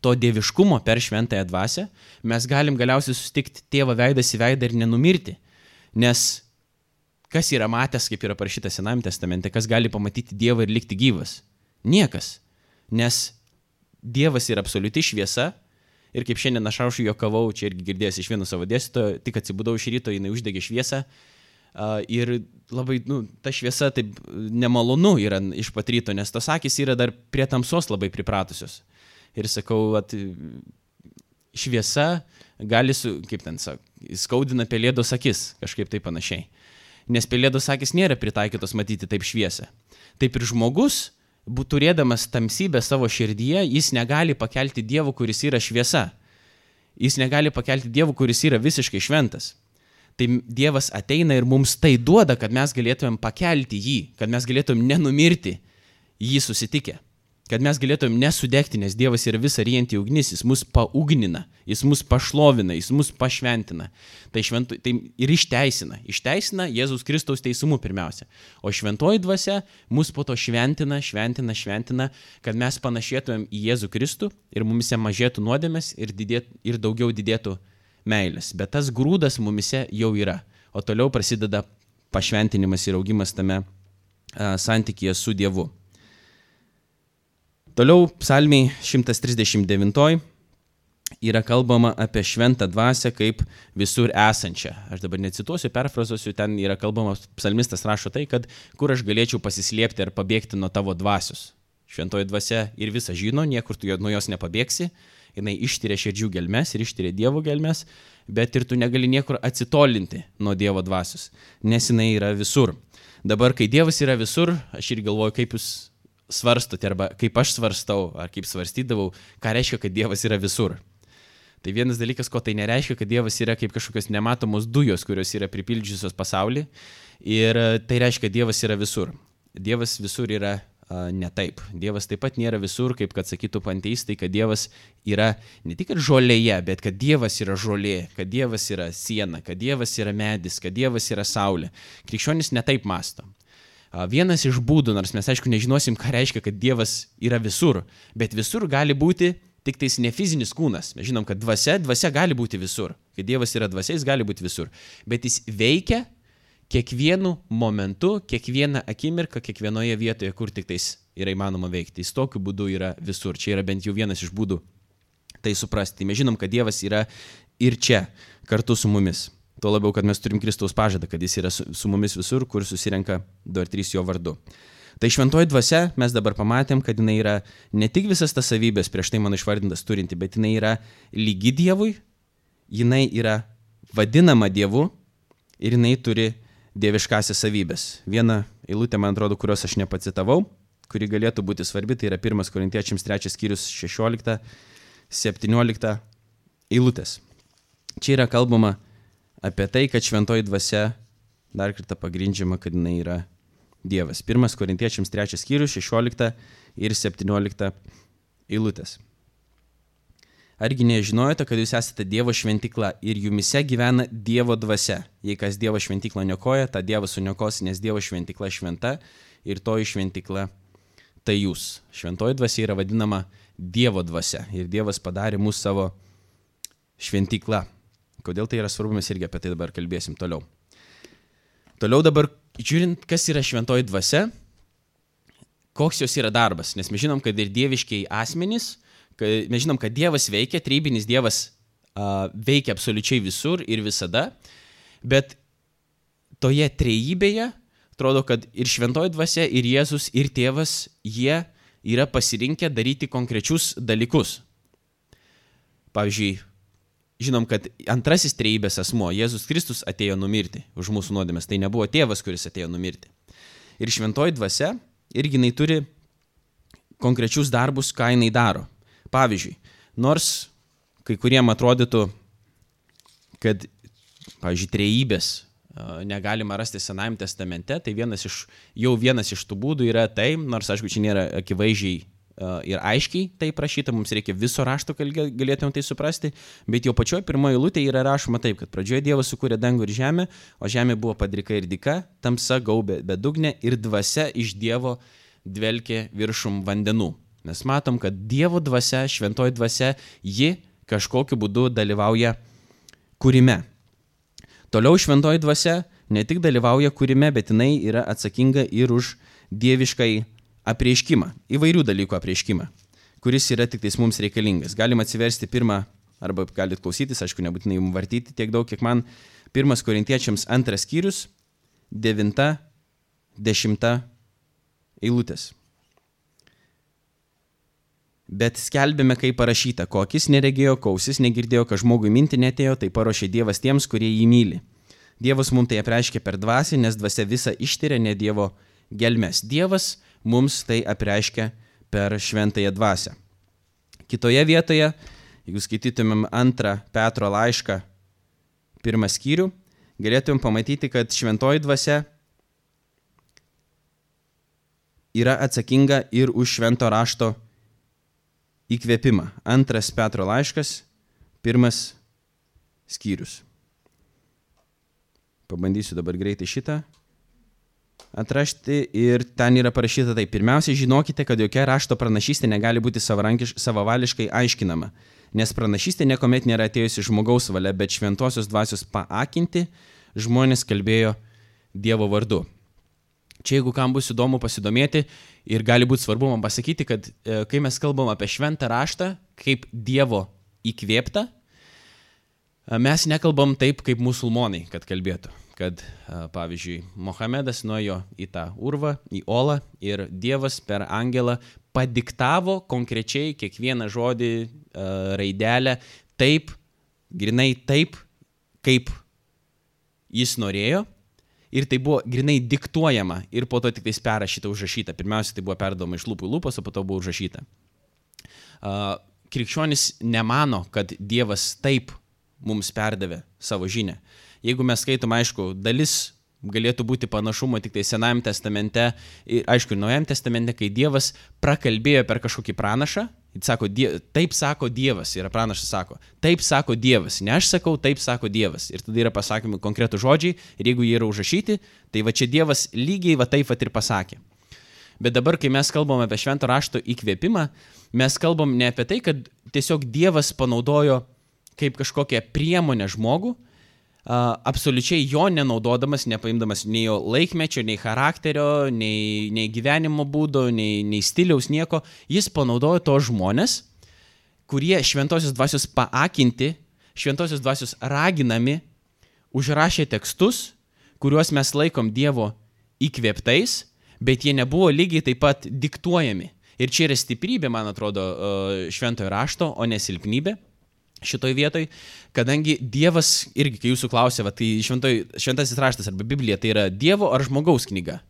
to dieviškumo per šventąją dvasę, mes galim galiausiai susitikti tėvą veidas į veidą ir nenumirti. Nes kas yra matęs, kaip yra parašyta Senajame testamente, kas gali pamatyti Dievą ir likti gyvas? Niekas. Nes Dievas yra absoliuti šviesa. Ir kaip šiandien aš aušiu juokavau, čia irgi girdėjęs iš vieno savo dėstytojo, tik atsibudau iš ryto, jinai uždegė šviesą. Ir labai, nu, ta šviesa taip nemalonu yra iš pat ryto, nes tos akis yra dar prie tamsos labai pripratusios ir sakau, at, šviesa gali, su, kaip ten sako, skaudina pelėdos akis, kažkaip tai panašiai. Nes pelėdos akis nėra pritaikytos matyti taip šviesą. Taip ir žmogus, turėdamas tamsybę savo širdyje, jis negali pakelti Dievo, kuris yra šviesa. Jis negali pakelti Dievo, kuris yra visiškai šventas. tai Dievas ateina ir mums tai duoda, kad mes galėtumėm pakelti jį, kad mes galėtumėm nenumirti jį susitikę. Kad mes galėtumėm nesudegti, nes Dievas yra visa ryjanti ugnis, jis mus paugnina, jis mus pašlovina, jis mus pašventina. Tai, šventu, tai ir išteisina. Išteisina Jėzus Kristaus teisumu pirmiausia. O šventoji dvasia mus po to šventina, šventina, šventina, kad mes panašėtumėm į Jėzų Kristų ir mumise mažėtų nuodėmės ir, didėt, ir daugiau didėtų meilės. Bet tas grūdas mumise jau yra. O toliau prasideda pašventinimas ir augimas tame a, santykėje su Dievu. Toliau psalmiai 139 yra kalbama apie šventą dvasę kaip visur esančią. Aš dabar necituosiu, perfrazuosiu, ten yra kalbama, psalmistas rašo tai, kad kur aš galėčiau pasislėpti ar pabėgti nuo tavo dvasios. Šventoji dvasia ir visą žino, niekur tu nuo jos nepabėgsi, jinai ištyrė širdžių gelmes ir ištyrė Dievo gelmes, bet ir tu negali niekur atsitolinti nuo Dievo dvasios, nes jinai yra visur. Dabar, kai Dievas yra visur, aš ir galvoju, kaip jūs svarstote, arba kaip aš svarstau, ar kaip svarstydavau, ką reiškia, kad Dievas yra visur. Tai vienas dalykas, ko tai nereiškia, kad Dievas yra kaip kažkokios nematomos dujos, kurios yra pripildžiusios pasaulį. Ir e, tai reiškia, kad Dievas yra visur. Dievas visur yra a, ne taip. Dievas taip pat nėra visur, kaip kad sakytų panteistai, kad Dievas yra ne tik žolėje, bet kad Dievas yra žolė, kad Dievas yra siena, kad Dievas yra medis, kad Dievas yra saulė. Krikščionis netaip masto. Vienas iš būdų, nors mes aišku nežinosim, ką reiškia, kad Dievas yra visur, bet visur gali būti tik tais ne fizinis kūnas. Mes žinom, kad dvasia, dvasia gali būti visur. Kai Dievas yra dvasia, jis gali būti visur. Bet jis veikia kiekvienu momentu, kiekvieną akimirką, kiekvienoje vietoje, kur tik tais yra įmanoma veikti. Jis tokiu būdu yra visur. Čia yra bent jau vienas iš būdų tai suprasti. Mes žinom, kad Dievas yra ir čia, kartu su mumis. Tuo labiau, kad mes turim Kristaus pažadą, kad jis yra su, su mumis visur, kur susirenka du ar trys jo vardu. Tai šventoji dvasia mes dabar pamatėm, kad jinai yra ne tik visas tas savybės prieš tai mano išvardintas turinti, bet jinai yra lygi Dievui, jinai yra vadinama Dievu ir jinai turi dieviškasias savybės. Viena eilutė, man atrodo, kurios aš nepacitavau, kuri galėtų būti svarbi, tai yra 1 Korintiečiams 3 skyrius 16-17 eilutės. Čia yra kalbama apie tai, kad šventoji dvasia dar kartą pagrindžiama, kad jinai yra Dievas. 1 Korintiečiams 3 skyrius 16 ir 17 eilutės. Argi nežinojote, kad jūs esate Dievo šventikla ir jumise gyvena Dievo dvasia. Jei kas Dievo šventiklą nekoja, tą Dievas suniokos, nes Dievo šventikla šventa ir toji šventikla tai jūs. Šventoji dvasia yra vadinama Dievo dvasia ir Dievas padarė mūsų savo šventikla. Kodėl tai yra svarbu, mes irgi apie tai dabar kalbėsim toliau. Toliau dabar, žiūrint, kas yra šventoji dvasia, koks jos yra darbas, nes mes žinom, kad ir dieviškiai asmenys, kad, mes žinom, kad Dievas veikia, trybinis Dievas uh, veikia absoliučiai visur ir visada, bet toje trejybėje atrodo, kad ir šventoji dvasia, ir Jėzus, ir tėvas, jie yra pasirinkę daryti konkrečius dalykus. Pavyzdžiui, žinom, kad antrasis trejybės asmo, Jėzus Kristus atėjo numirti už mūsų nuodėmės. Tai nebuvo tėvas, kuris atėjo numirti. Ir šventoji dvasia irgi jinai turi konkrečius darbus, ką jinai daro. Pavyzdžiui, nors kai kuriem atrodytų, kad, pavyzdžiui, trejybės negalima rasti Senajame testamente, tai vienas iš, jau vienas iš tų būdų yra tai, nors aišku, čia nėra akivaizdžiai ir aiškiai tai prašyta, mums reikia viso rašto, kad galėtumėm tai suprasti, bet jau pačioje pirmoje eilutėje yra rašoma taip, kad pradžioje Dievas sukūrė dangų ir žemę, o žemė buvo padrika ir dika, tamsa gaubė bedugnė ir dvasia iš Dievo dvelkė viršum vandenų. Mes matom, kad Dievo dvasia, šventoji dvasia, ji kažkokiu būdu dalyvauja kūrime. Toliau šventoji dvasia ne tik dalyvauja kūrime, bet jinai yra atsakinga ir už dieviškai apreiškimą, įvairių dalykų apreiškimą, kuris yra tik tais mums reikalingas. Galim atsiversti pirmą, arba galite klausytis, aišku, nebūtinai jums vartyti tiek daug, kiek man. Pirmas korintiečiams antras skyrius, devinta, dešimta eilutės. Bet skelbėme, kaip parašyta, ko akis neregėjo, kausis negirdėjo, kad žmogui minti netėjo, tai paruošė Dievas tiems, kurie jį myli. Dievas mums tai apreiškė per dvasį, nes dvasia visą ištyrė ne Dievo gelmes. Dievas mums tai apreiškia per šventąją dvasę. Kitoje vietoje, jeigu skaitytumėm antrą Petro laišką, pirmą skyrių, galėtumėm pamatyti, kad šventoji dvasia yra atsakinga ir už švento rašto įkvėpimą. Antras Petro laiškas, pirmas skyrius. Pabandysiu dabar greitai šitą atrašti ir ten yra parašyta taip. Pirmiausia, žinokite, kad jokia rašto pranašystė negali būti savavališkai aiškinama, nes pranašystė niekuomet nėra atėjusi žmogaus valia, bet šventosios dvasios paakinti žmonės kalbėjo Dievo vardu. Čia jeigu kam bus įdomu pasidomėti ir gali būti svarbu man pasakyti, kad e, kai mes kalbam apie šventą raštą kaip Dievo įkvėptą, e, mes nekalbam taip kaip musulmonai, kad kalbėtų kad, pavyzdžiui, Mohamedas nuėjo į tą urvą, į olą ir Dievas per angelą padiktavo konkrečiai kiekvieną žodį, raidelę taip, grinai taip, kaip jis norėjo. Ir tai buvo grinai diktuojama ir po to tik tais perrašyta, užrašyta. Pirmiausia, tai buvo perdoma iš lūpų į lūpas, o po to buvo užrašyta. Krikščionis nemano, kad Dievas taip mums perdavė savo žinę. Jeigu mes skaitom, aišku, dalis galėtų būti panašumo tik tai Senajame testamente ir, aišku, ir Naujajame testamente, kai Dievas prakalbėjo per kažkokį pranašą, jis sako, die, taip sako Dievas, yra pranašas sako, taip sako Dievas, ne aš sakau, taip sako Dievas. Ir tada yra pasakomi konkretų žodžiai ir jeigu jie yra užrašyti, tai va čia Dievas lygiai va taip va ir pasakė. Bet dabar, kai mes kalbam apie švento rašto įkvėpimą, mes kalbam ne apie tai, kad tiesiog Dievas panaudojo kaip kažkokią priemonę žmogų, absoliučiai jo nenaudodamas, nepaimdamas nei jo laikmečio, nei charakterio, nei, nei gyvenimo būdo, nei, nei stiliaus, nieko, jis panaudojo to žmonės, kurie šventosios dvasios paakinti, šventosios dvasios raginami, užrašė tekstus, kuriuos mes laikom Dievo įkvėptais, bet jie nebuvo lygiai taip pat diktuojami. Ir čia yra stiprybė, man atrodo, šventojo rašto, o ne silpnybė šitoj vietoj, kadangi Dievas, irgi kai jūsų klausė, va, tai šventoj, šventasis raštas arba Biblija, tai yra Dievo ar žmogaus knyga?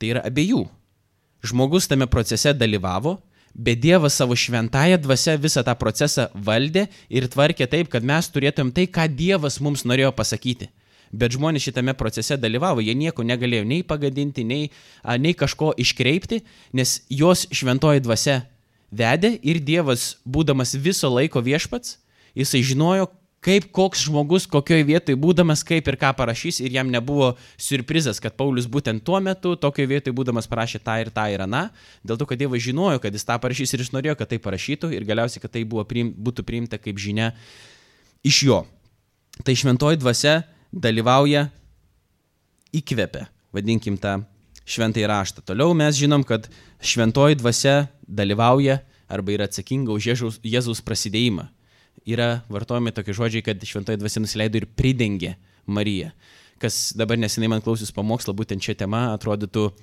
Tai yra abiejų. Žmogus tame procese dalyvavo, bet Dievas savo šventąją dvasę visą tą procesą valdė ir tvarkė taip, kad mes turėtumėm tai, ką Dievas mums norėjo pasakyti. Bet žmonės šitame procese dalyvavo, jie nieko negalėjo nei pagadinti, nei, nei kažko iškreipti, nes jos šventoji dvasia vedė ir Dievas, būdamas viso laiko viešpats, jisai žinojo, kaip koks žmogus, kokioje vietoje būdamas, kaip ir ką parašys ir jam nebuvo surprizas, kad Paulius būtent tuo metu, tokioje vietoje būdamas parašė tą ir tą ir aną, dėl to, kad Dievas žinojo, kad jis tą parašys ir jis norėjo, kad tai parašytų ir galiausiai, kad tai priim, būtų priimta kaip žinia iš jo. Tai šventoji dvasia dalyvauja įkvepia, vadinkim tą šventąjį raštą. Toliau mes žinom, kad šventoji dvasia dalyvauja arba yra atsakinga už Jėzaus, Jėzaus prasidėjimą yra vartojami tokie žodžiai, kad šventoji dvasia nusileido ir pridengė Mariją. Kas dabar nesinai man klausius pamokslą būtent šią temą atrodytų uh,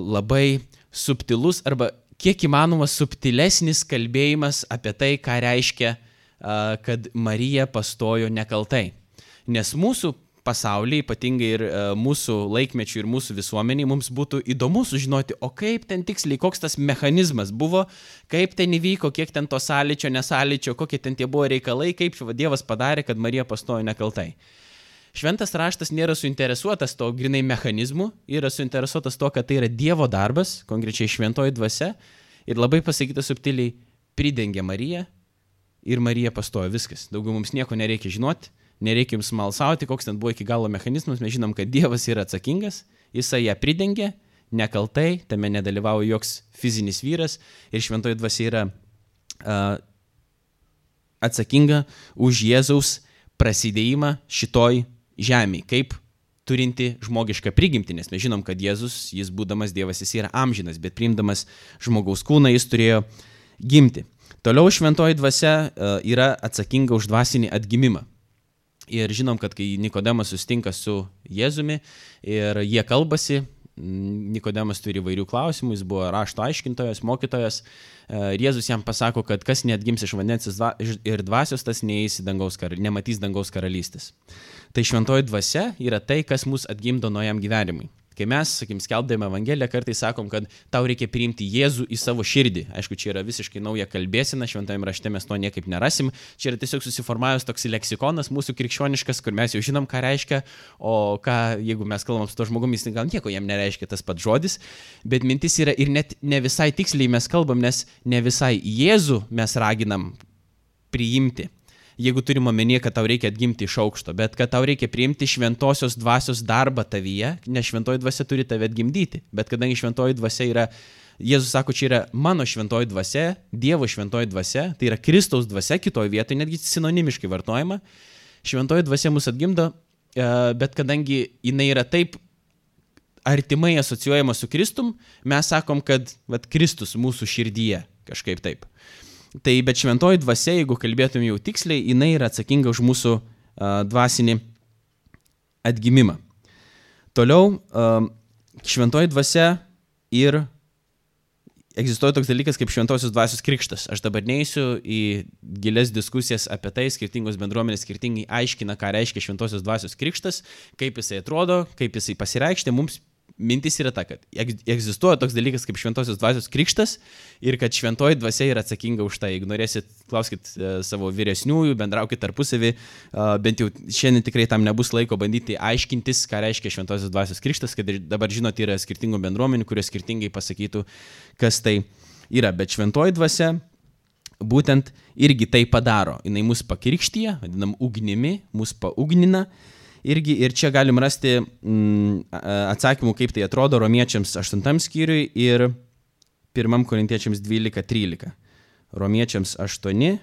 labai subtilus arba kiek įmanoma subtilesnis kalbėjimas apie tai, ką reiškia, uh, kad Marija pastojo nekaltai. Nes mūsų pasaulyje, ypatingai ir e, mūsų laikmečių ir mūsų visuomeniai, mums būtų įdomu sužinoti, o kaip ten tiksliai, koks tas mechanizmas buvo, kaip ten įvyko, kiek ten to sąlyčio, nesąlyčio, kokie ten tie buvo reikalai, kaip Dievas padarė, kad Marija pastojo nekaltai. Šventas raštas nėra suinteresuotas to grinai mechanizmu, yra suinteresuotas to, kad tai yra Dievo darbas, konkrečiai šventoji dvasia, ir labai pasakyta subtiliai, pridengė Mariją ir Marija pastojo viskas. Daugiau mums nieko nereikia žinoti nereikia jums malsauti, koks ten buvo iki galo mechanizmas, mes žinom, kad Dievas yra atsakingas, jisai ją pridengė, nekaltai, tame nedalyvauja joks fizinis vyras ir šventoji dvasia yra uh, atsakinga už Jėzaus prasidėjimą šitoj žemėje, kaip turinti žmogišką prigimtį, nes mes žinom, kad Jėzus, jis būdamas Dievas, jis yra amžinas, bet priimdamas žmogaus kūną, jis turėjo gimti. Toliau šventoji dvasia uh, yra atsakinga už dvasinį atgimimą. Ir žinom, kad kai Nikodemas sustinka su Jėzumi ir jie kalbasi, Nikodemas turi įvairių klausimų, jis buvo rašto aiškintojas, mokytojas. E, ir Jėzus jam pasako, kad kas netgims iš vandens ir dvasios, tas neįs dangaus kar... nematys dangaus karalystės. Tai šventoji dvasia yra tai, kas mus atgimdo naujam gyvenimui. Kai mes, sakim, skelbdami Evangeliją, kartais sakom, kad tau reikia priimti Jėzų į savo širdį. Aišku, čia yra visiškai nauja kalbėsina, šventajame rašte mes to niekaip nerasim. Čia yra tiesiog susiformavęs toks leksikonas mūsų krikščioniškas, kur mes jau žinom, ką reiškia, o ką, jeigu mes kalbam su to žmogumis, tai gal nieko jam nereiškia tas pats žodis. Bet mintis yra ir net ne visai tiksliai mes kalbam, nes ne visai Jėzų mes raginam priimti jeigu turim omenyje, kad tau reikia atgimti iš aukšto, bet kad tau reikia priimti šventosios dvasios darbą tavyje, nes šventoji dvasia turi tave atgimdyti. Bet kadangi šventoji dvasia yra, Jėzus sako, čia yra mano šventoji dvasia, Dievo šventoji dvasia, tai yra Kristaus dvasia kitoje vietoje, netgi sinonimiškai vartojama, šventoji dvasia mus atgimdo, e, bet kadangi jinai yra taip artimai asocijuojama su Kristum, mes sakom, kad vat, Kristus mūsų širdyje kažkaip taip. Tai bet šventoji dvasia, jeigu kalbėtum jau tiksliai, jinai yra atsakinga už mūsų dvasinį atgimimą. Toliau, šventoji dvasia ir egzistuoja toks dalykas kaip šventosios dvasios krikštas. Aš dabar neįsiu į gilias diskusijas apie tai, skirtingos bendruomenės skirtingai aiškina, ką reiškia šventosios dvasios krikštas, kaip jisai atrodo, kaip jisai pasireikšti. Mums mintis yra ta, kad egzistuoja toks dalykas kaip šventosios dvasios krikštas ir kad šventoji dvasia yra atsakinga už tai. Jeigu norėsit, klauskit uh, savo vyresniųjų, bendraukit tarpusavį, uh, bent jau šiandien tikrai tam nebus laiko bandyti aiškintis, ką reiškia šventosios dvasios krikštas, kad dabar žinot, yra skirtingų bendruomenių, kurios skirtingai pasakytų, kas tai yra. Bet šventoji dvasia būtent irgi tai padaro. Jis mus pakrikštyje, vadinam ugnimi, mus paugnina. Uh, irgi ir čia galim rasti mm, atsakymų, kaip tai atrodo romiečiams 8 skyriui ir 1 korintiečiams 12-13. Romiečiams 8.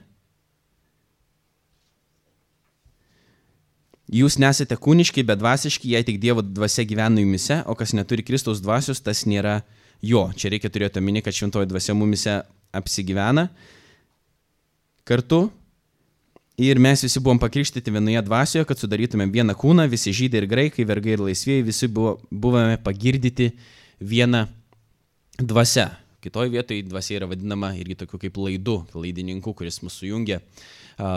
Jūs nesate kūniški, bet dvasiški, jei tik Dievo dvasia gyvena jumise, o kas neturi Kristaus dvasios, tas nėra jo. Čia reikia turėti omeny, kad šventoji dvasia mumise apsigyvena. Kartu Ir mes visi buvom pakrikštyti vienoje dvasioje, kad sudarytumėm vieną kūną, visi žydai ir graikai, vergai ir laisvėjai, visi buvo, buvome pagirdyti vieną dvasę. Kitoje vietoje dvasia yra vadinama irgi tokiu kaip laidu, laidininku, kuris mus sujungia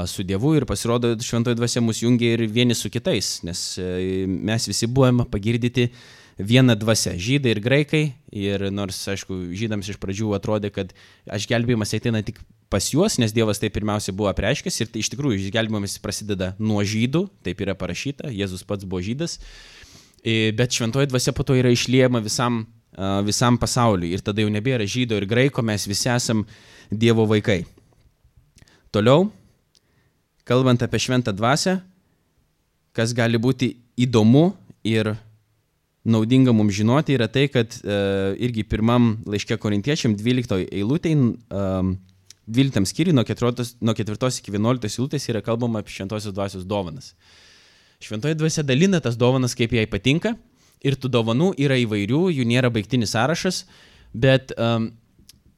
su Dievu ir pasirodo, šventoji dvasia mus jungia ir vieni su kitais, nes e, mes visi buvome pagirdyti viena dvasia - žydai ir graikai. Ir nors, aišku, žydams iš pradžių atrodė, kad išgelbėjimas ateina tik pas juos, nes Dievas tai pirmiausia buvo apreiškęs ir tai iš tikrųjų išgelbėjimas prasideda nuo žydų, taip yra parašyta, Jėzus pats buvo žydas, bet šventoji dvasia po to yra išliejama visam, visam pasauliu ir tada jau nebėra žydo ir graiko, mes visi esam Dievo vaikai. Toliau, kalbant apie šventą dvasę, kas gali būti įdomu ir naudinga mums žinoti, yra tai, kad uh, irgi pirmam laiške korintiečiam 12 eilutėje uh, 12 skyriui nuo 4, nuo 4 iki 11 eilutės yra kalbama apie šventosios dvasios dovanas. Šventoji dvasia dalina tas dovanas, kaip jai patinka, ir tų dovanų yra įvairių, jų nėra baigtinis sąrašas, bet um,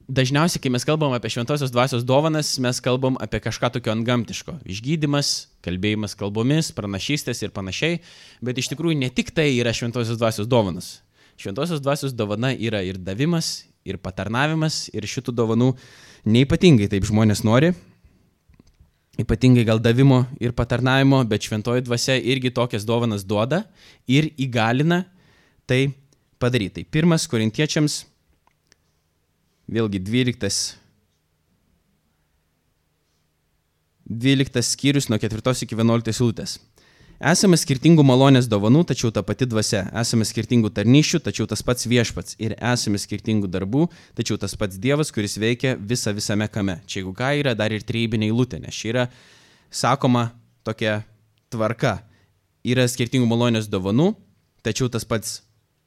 dažniausiai, kai mes kalbam apie šventosios dvasios dovanas, mes kalbam apie kažką tokio antgamtiško. Išgydymas, kalbėjimas kalbomis, pranašystės ir panašiai, bet iš tikrųjų ne tik tai yra šventosios dvasios dovanas. Šventosios dvasios dovana yra ir davimas, ir patarnavimas, ir šitų dovanų Neipatingai taip žmonės nori, ypatingai gal davimo ir patarnavimo, bet šventoji dvasia irgi tokias dovanas duoda ir įgalina tai padaryti. Tai pirmas korintiečiams, vėlgi 12, 12 skyrius nuo 4 iki 11 eilutės. Esame skirtingų malonės dovanų, tačiau ta pati dvasia. Esame skirtingų tarnyšių, tačiau tas pats viešpats. Ir esame skirtingų darbų, tačiau tas pats Dievas, kuris veikia visą visame kame. Čia jeigu ką yra dar ir trybinė eilutė, nes čia yra sakoma tokia tvarka. Yra skirtingų malonės dovanų, tačiau tas pats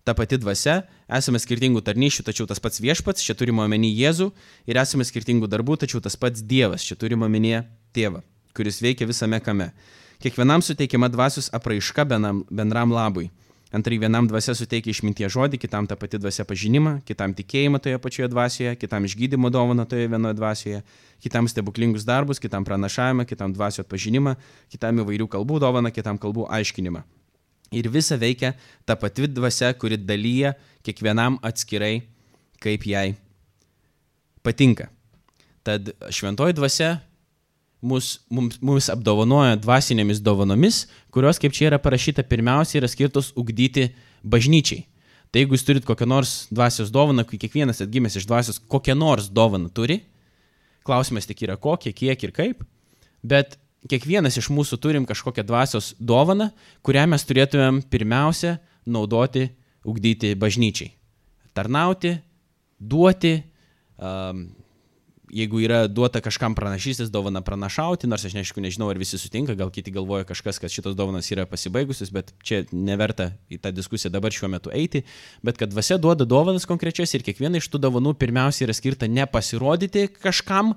ta pati dvasia, esame skirtingų tarnyšių, tačiau tas pats viešpats, čia turime omeny Jėzų, ir esame skirtingų darbų, tačiau tas pats Dievas, čia turime omenyje Tėvą, kuris veikia visame kame. Kiekvienam suteikiama dvasios apraiška benam, bendram labui. Antrai vienam dvasia suteikia išminties žodį, kitam tą patį dvasia pažinimą, kitam tikėjimą toje pačioje dvasioje, kitam išgydymo dovaną toje vienoje dvasioje, kitam stebuklingus darbus, kitam pranašavimą, kitam dvasio atpažinimą, kitam įvairių kalbų dovaną, kitam kalbų aiškinimą. Ir visa veikia ta pati dvasia, kuri dalyja kiekvienam atskirai, kaip jai patinka. Tad šventoji dvasia mus, mums, mus apdovanoja dvasinėmis dovanomis, kurios, kaip čia yra parašyta, pirmiausia yra skirtos ugdyti bažnyčiai. Tai jeigu jūs turit kokią nors dvasios dovaną, kai kiekvienas atgimęs iš dvasios kokią nors dovaną turi, klausimas tik yra kokie, kiek ir kaip, bet kiekvienas iš mūsų turim kažkokią dvasios dovaną, kurią mes turėtumėm pirmiausia naudoti, ugdyti bažnyčiai. Tarnauti, duoti, um, jeigu yra duota kažkam pranašystės dovana pranašauti, nors aš neaišku, nežinau, ar visi sutinka, gal kiti galvoja kažkas, kad šitos dovanas yra pasibaigusios, bet čia neverta į tą diskusiją dabar šiuo metu eiti, bet kad dvasia duoda dovanas konkrečias ir kiekviena iš tų dovanų pirmiausia yra skirta ne pasirodyti kažkam,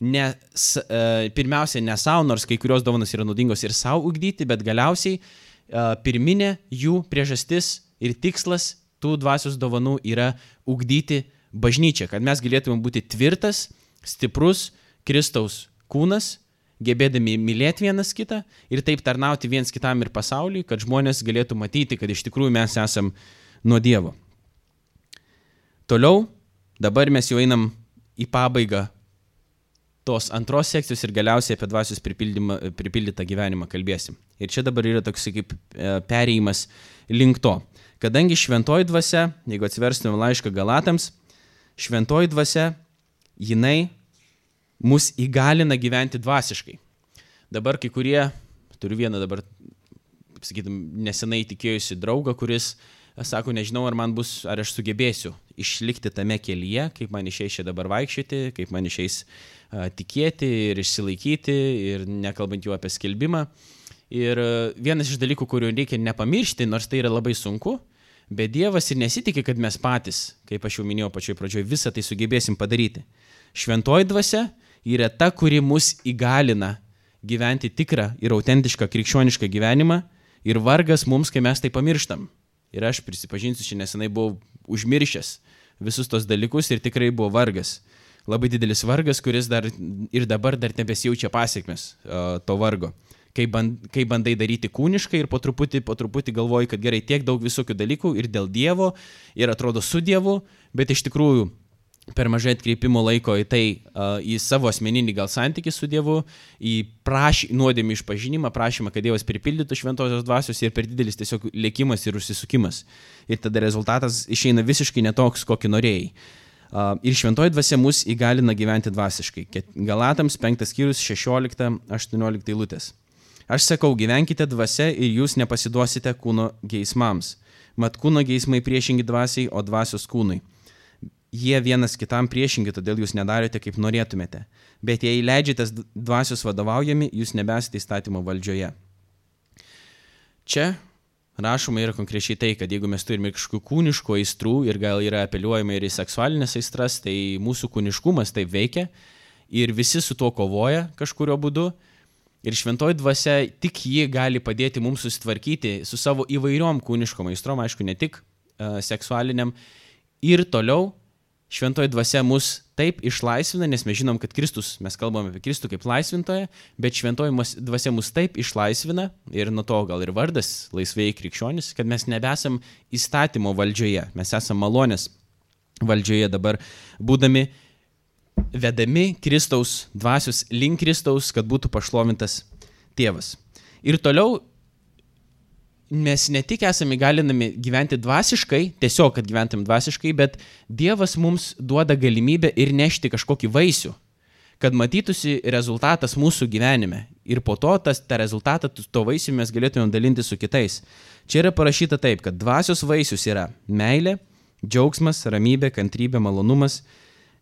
ne, uh, pirmiausia ne savo, nors kai kurios dovanas yra naudingos ir savo ugdyti, bet galiausiai uh, pirminė jų priežastis ir tikslas tų dvasios dovanų yra ugdyti bažnyčią, kad mes galėtume būti tvirtas, stiprus Kristaus kūnas, gebėdami mylėti vienas kitą ir taip tarnauti viens kitam ir pasauliui, kad žmonės galėtų matyti, kad iš tikrųjų mes esam nuo Dievo. Toliau, dabar mes jau einam į pabaigą tos antros sekcijos ir galiausiai apie dvasios pripildytą gyvenimą kalbėsim. Ir čia dabar yra toks kaip e, perėjimas link to. Kadangi šventoji dvasia, jeigu atsiverstume laišką Galatams, šventoji dvasia, jinai mus įgalina gyventi dvasiškai. Dabar kai kurie, turiu vieną dabar, sakytum, nesenai tikėjusi draugą, kuris sako, nežinau, ar man bus, ar aš sugebėsiu išlikti tame kelyje, kaip man išeis čia dabar vaikščioti, kaip man išeis a, tikėti ir išsilaikyti, ir nekalbant jau apie skelbimą. Ir vienas iš dalykų, kurių reikia nepamiršti, nors tai yra labai sunku, bet Dievas ir nesitikė, kad mes patys, kaip aš jau minėjau pačioj pradžioje, visą tai sugebėsim padaryti. Šventoji dvasia yra ta, kuri mus įgalina gyventi tikrą ir autentišką krikščionišką gyvenimą ir vargas mums, kai mes tai pamirštam. Ir aš prisipažinsiu, šiandien nesenai buvau užmiršęs visus tos dalykus ir tikrai buvo vargas. Labai didelis vargas, kuris dar ir dabar dar nebesijaučia pasiekmes uh, to vargo. Kai, band, kai bandai daryti kūniškai ir po truputį, po truputį galvoji, kad gerai tiek daug visokių dalykų ir dėl Dievo, ir atrodo su Dievu, bet iš tikrųjų per mažai atkreipimo laiko į tai, į savo asmeninį gal santykių su Dievu, į praš, nuodėmį išpažinimą, prašymą, kad Dievas pripildytų šventosios dvasios ir per didelis tiesiog lėkimas ir užsisukimas. Ir tada rezultatas išeina visiškai netoks, kokį norėjai. Ir šventoji dvasia mus įgalina gyventi dvasiškai. Galatams 5 skyrius 16-18 eilutės. Aš sakau, gyvenkite dvasia ir jūs nepasiduosite kūno geismams. Mat kūno geismai priešingi dvasiai, o dvasios kūnui jie vienas kitam priešingi, todėl jūs nedarote, kaip norėtumėte. Bet jei leidžiatės dvasios vadovaujami, jūs nebesate įstatymo valdžioje. Čia rašoma yra konkrečiai tai, kad jeigu mes turime kažkokių kūniškų aistrų ir gal yra apeliuojama ir į seksualinės aistras, tai mūsų kūniškumas taip veikia ir visi su tuo kovoja kažkurio būdu. Ir šventoji dvasia tik ji gali padėti mums susitvarkyti su savo įvairiom kūniškom aistrom, aišku, ne tik uh, seksualiniam. Ir toliau šventoji dvasia mus taip išlaisvina, nes mes žinom, kad Kristus, mes kalbame apie Kristų kaip laisvintoją, bet šventoji dvasia mus taip išlaisvina ir nuo to gal ir vardas laisvėjai krikščionis, kad mes nebesam įstatymo valdžioje, mes esame malonės valdžioje dabar, būdami vedami Kristaus dvasios link Kristaus, kad būtų pašlovintas tėvas. Ir toliau mes ne tik esame įgalinami gyventi dvasiškai, tiesiog, kad gyventum dvasiškai, bet Dievas mums duoda galimybę ir nešti kažkokį vaisių, kad matytųsi rezultatas mūsų gyvenime. Ir po to tas, tą rezultatą, to vaisių mes galėtumėm dalinti su kitais. Čia yra parašyta taip, kad dvasios vaisius yra meilė, džiaugsmas, ramybė, kantrybė, malonumas,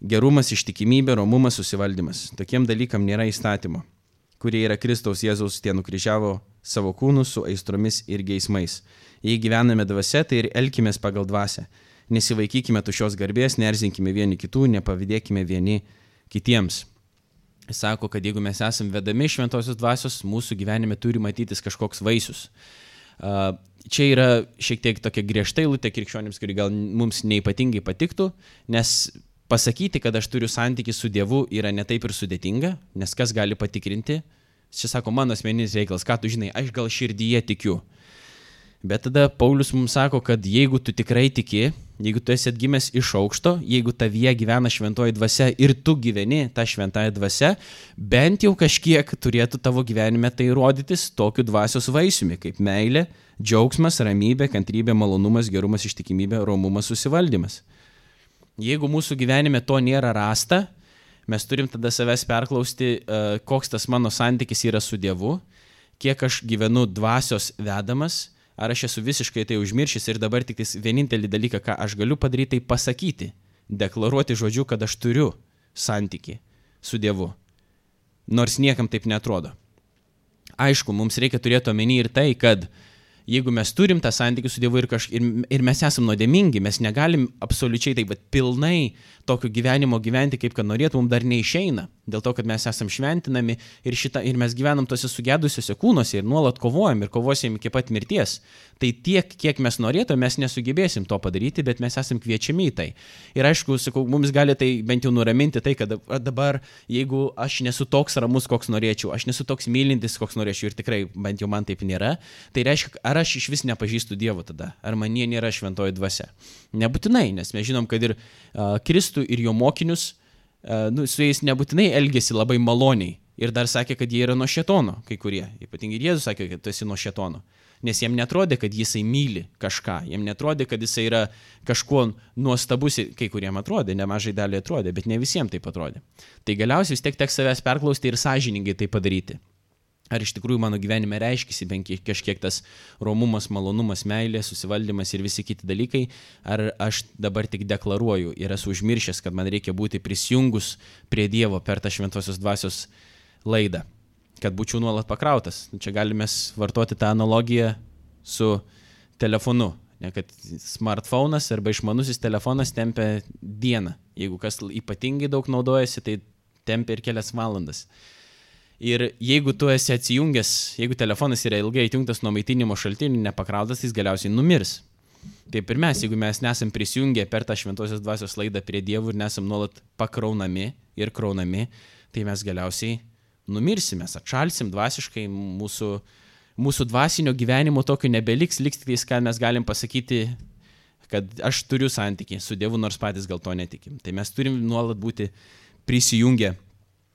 gerumas, ištikimybė, romumas, susivaldymas. Tokiem dalykam nėra įstatymo, kurie yra Kristaus Jėzaus tie nukryžiavo savo kūnus su aistromis ir geismais. Jei gyvename dvasia, tai ir elkimės pagal dvasę. Nesivaikykime tušios garbės, nerzinkime vieni kitų, nepavydėkime vieni kitiems. Jis sako, kad jeigu mes esame vedami šventosios dvasios, mūsų gyvenime turi matytis kažkoks vaisius. Čia yra šiek tiek tokia griežta eilutė krikščionims, kuri gal mums neipatingai patiktų, nes pasakyti, kad aš turiu santykių su Dievu yra netaip ir sudėtinga, nes kas gali patikrinti, čia sako mano asmeninis reikalas, ką tu žinai, aš gal širdyje tikiu. Bet tada Paulius mums sako, kad jeigu tu tikrai tiki, jeigu tu esi atgimęs iš aukšto, jeigu tavyje gyvena šventoji dvasia ir tu gyveni tą šventąją dvasę, bent jau kažkiek turėtų tavo gyvenime tai rodytis tokiu dvasios vaisiumi, kaip meilė, džiaugsmas, ramybė, kantrybė, malonumas, gerumas, ištikimybė, romumas, susivaldymas. Jeigu mūsų gyvenime to nėra rasta, mes turim tada savęs perklausti, e, koks tas mano santykis yra su Dievu, kiek aš gyvenu dvasios vedamas ar aš esu visiškai tai užmiršęs ir dabar tik vienintelį dalyką, ką aš galiu padaryti, tai pasakyti, deklaruoti žodžiu, kad aš turiu santyki su Dievu. Nors niekam taip netrodo. Aišku, mums reikia turėti omeny ir tai, kad uh, jeigu mes turim tą santykių su Dievu ir, kaž, ir, ir mes esame nuodėmingi, mes negalim absoliučiai taip, bet pilnai tokio gyvenimo gyventi, kaip kad norėtų, mums dar neišeina. Dėl to, kad mes esame šventinami ir, šita, ir mes gyvenam tose sugedusiuose kūnuose ir nuolat kovojam ir kovosim iki pat mirties. Tai tiek, kiek mes norėtume, mes nesugebėsim to padaryti, bet mes esame kviečiami į tai. Ir aišku, sakau, mums gali tai bent jau nuraminti tai, kad dabar, jeigu aš nesu toks ramus, koks norėčiau, aš nesu toks mylintis, koks norėčiau ir tikrai bent jau man taip nėra, tai reiškia, ar aš iš vis nepažįstu Dievo tada, ar manie nėra šventoji dvasia. Nebūtinai, nes mes žinom, kad ir uh, Kristų ir jo mokinius nu, su jais nebūtinai elgėsi labai maloniai. Ir dar sakė, kad jie yra nuo šetono, kai kurie. Ypatingai Jėzus sakė, kad tu esi nuo šetono. Nes jiem netrodė, kad jisai myli kažką, jiem netrodė, kad jisai yra kažkuo nuostabus, kai kuriem atrodė, nemažai dalį atrodė, bet ne visiems taip atrodė. Tai galiausiai vis tiek teks savęs perklausti ir sąžiningai tai padaryti ar iš tikrųjų mano gyvenime reiškiasi bent kažkiek tas romumas, malonumas, meilė, susivaldymas ir visi kiti dalykai, ar aš dabar tik deklaruoju ir esu užmiršęs, kad man reikia būti prisijungus prie Dievo per tą šventosios dvasios laidą, kad būčiau nuolat pakrautas. Čia galime vartoti tą analogiją su telefonu. Ne, kad smartphone'as arba išmanusis telefonas tempia dieną. Jeigu kas ypatingai daug naudojasi, tai tempia ir kelias valandas. Ir jeigu tu esi atsijungęs, jeigu telefonas yra ilgai atjungtas nuo maitinimo šaltinių, nepakrautas, jis galiausiai numirs. Taip ir mes, jeigu mes nesam prisijungę per tą šventosios dvasios laidą prie dievų ir nesam nuolat pakraunami ir kraunami, tai mes galiausiai numirsime, atšalsim dvasiškai, mūsų, mūsų dvasinio gyvenimo tokio nebeliks, liks tik tais, ką mes galim pasakyti, kad aš turiu santykių su Dievu, nors patys gal to netikim. Tai mes turim nuolat būti prisijungę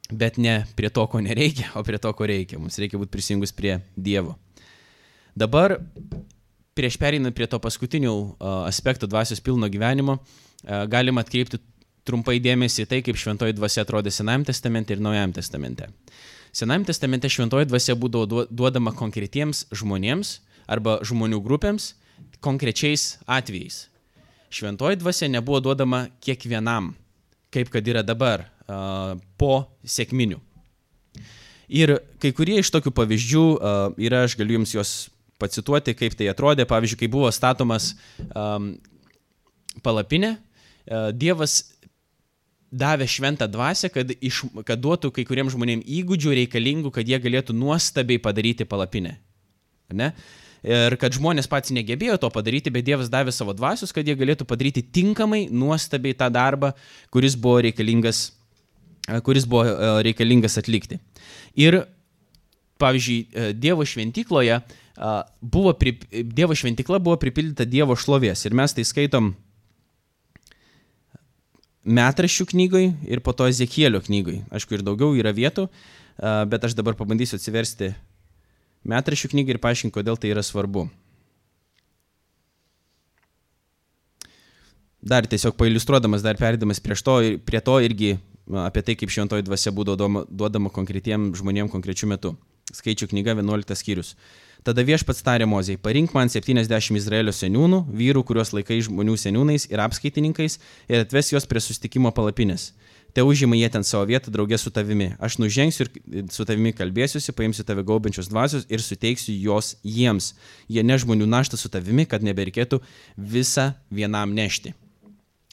bet ne prie to, ko nereikia, o prie to, ko reikia. Mums reikia būti prisijungus prie Dievo. Dabar, prieš pereinant prie to paskutinių aspektų dvasios pilno gyvenimo, galima atkreipti trumpai dėmesį į tai, kaip šventoji dvasia atrodė Senajame testamente ir Naujajame testamente. Senajame testamente šventoji dvasia būdavo duodama konkretiems žmonėms arba žmonių grupėms konkrečiais atvejais. Šventoji dvasia nebuvo duodama kiekvienam, kaip kad yra dabar po sėkminių. Ir kai kurie iš tokių pavyzdžių yra, aš galiu jums juos pacituoti, kaip tai atrodė. Pavyzdžiui, kai buvo statomas palapinė, uh, Dievas davė šventą dvasę, kad, iš, kad duotų kai kuriems žmonėms įgūdžių reikalingų, kad jie galėtų nuostabiai padaryti palapinę. Ne? Ir kad žmonės patys negebėjo to padaryti, bet Dievas davė savo dvasius, kad jie galėtų padaryti tinkamai, nuostabiai tą darbą, kuris buvo reikalingas kuris buvo reikalingas atlikti. Ir, pavyzdžiui, Dievo šventykloje buvo, Dievo šventykla buvo pripildyta Dievo šlovės. Ir mes tai skaitom metraščių knygoj ir po to Ezekielio knygoj. Aišku, ir daugiau yra vietų, bet aš dabar pabandysiu atsiversti metraščių knygą ir paaiškinti, kodėl tai yra svarbu. Dar tiesiog pailustruodamas, dar perėdamas prieš to, prie to irgi apie tai, kaip šventoji dvasia būdavo duodama konkretiem žmonėm konkrečiu metu. Skaičių knyga 11 skyrius. Tada viešpats tarė Mozijai, parink man 70 Izraelio seniūnų, vyrų, kuriuos laikai žmonių seniūnais ir apskaitininkais, ir atves juos prie sustikimo palapinės. Te užima jie ten savo vietą draugė su tavimi. Aš nužengsiu ir su tavimi kalbėsiuosi, paimsiu tave gaubiančios dvasios ir suteiksiu jos jiems. Jie ne žmonių naštą su tavimi, kad nebereikėtų visą vienam nešti.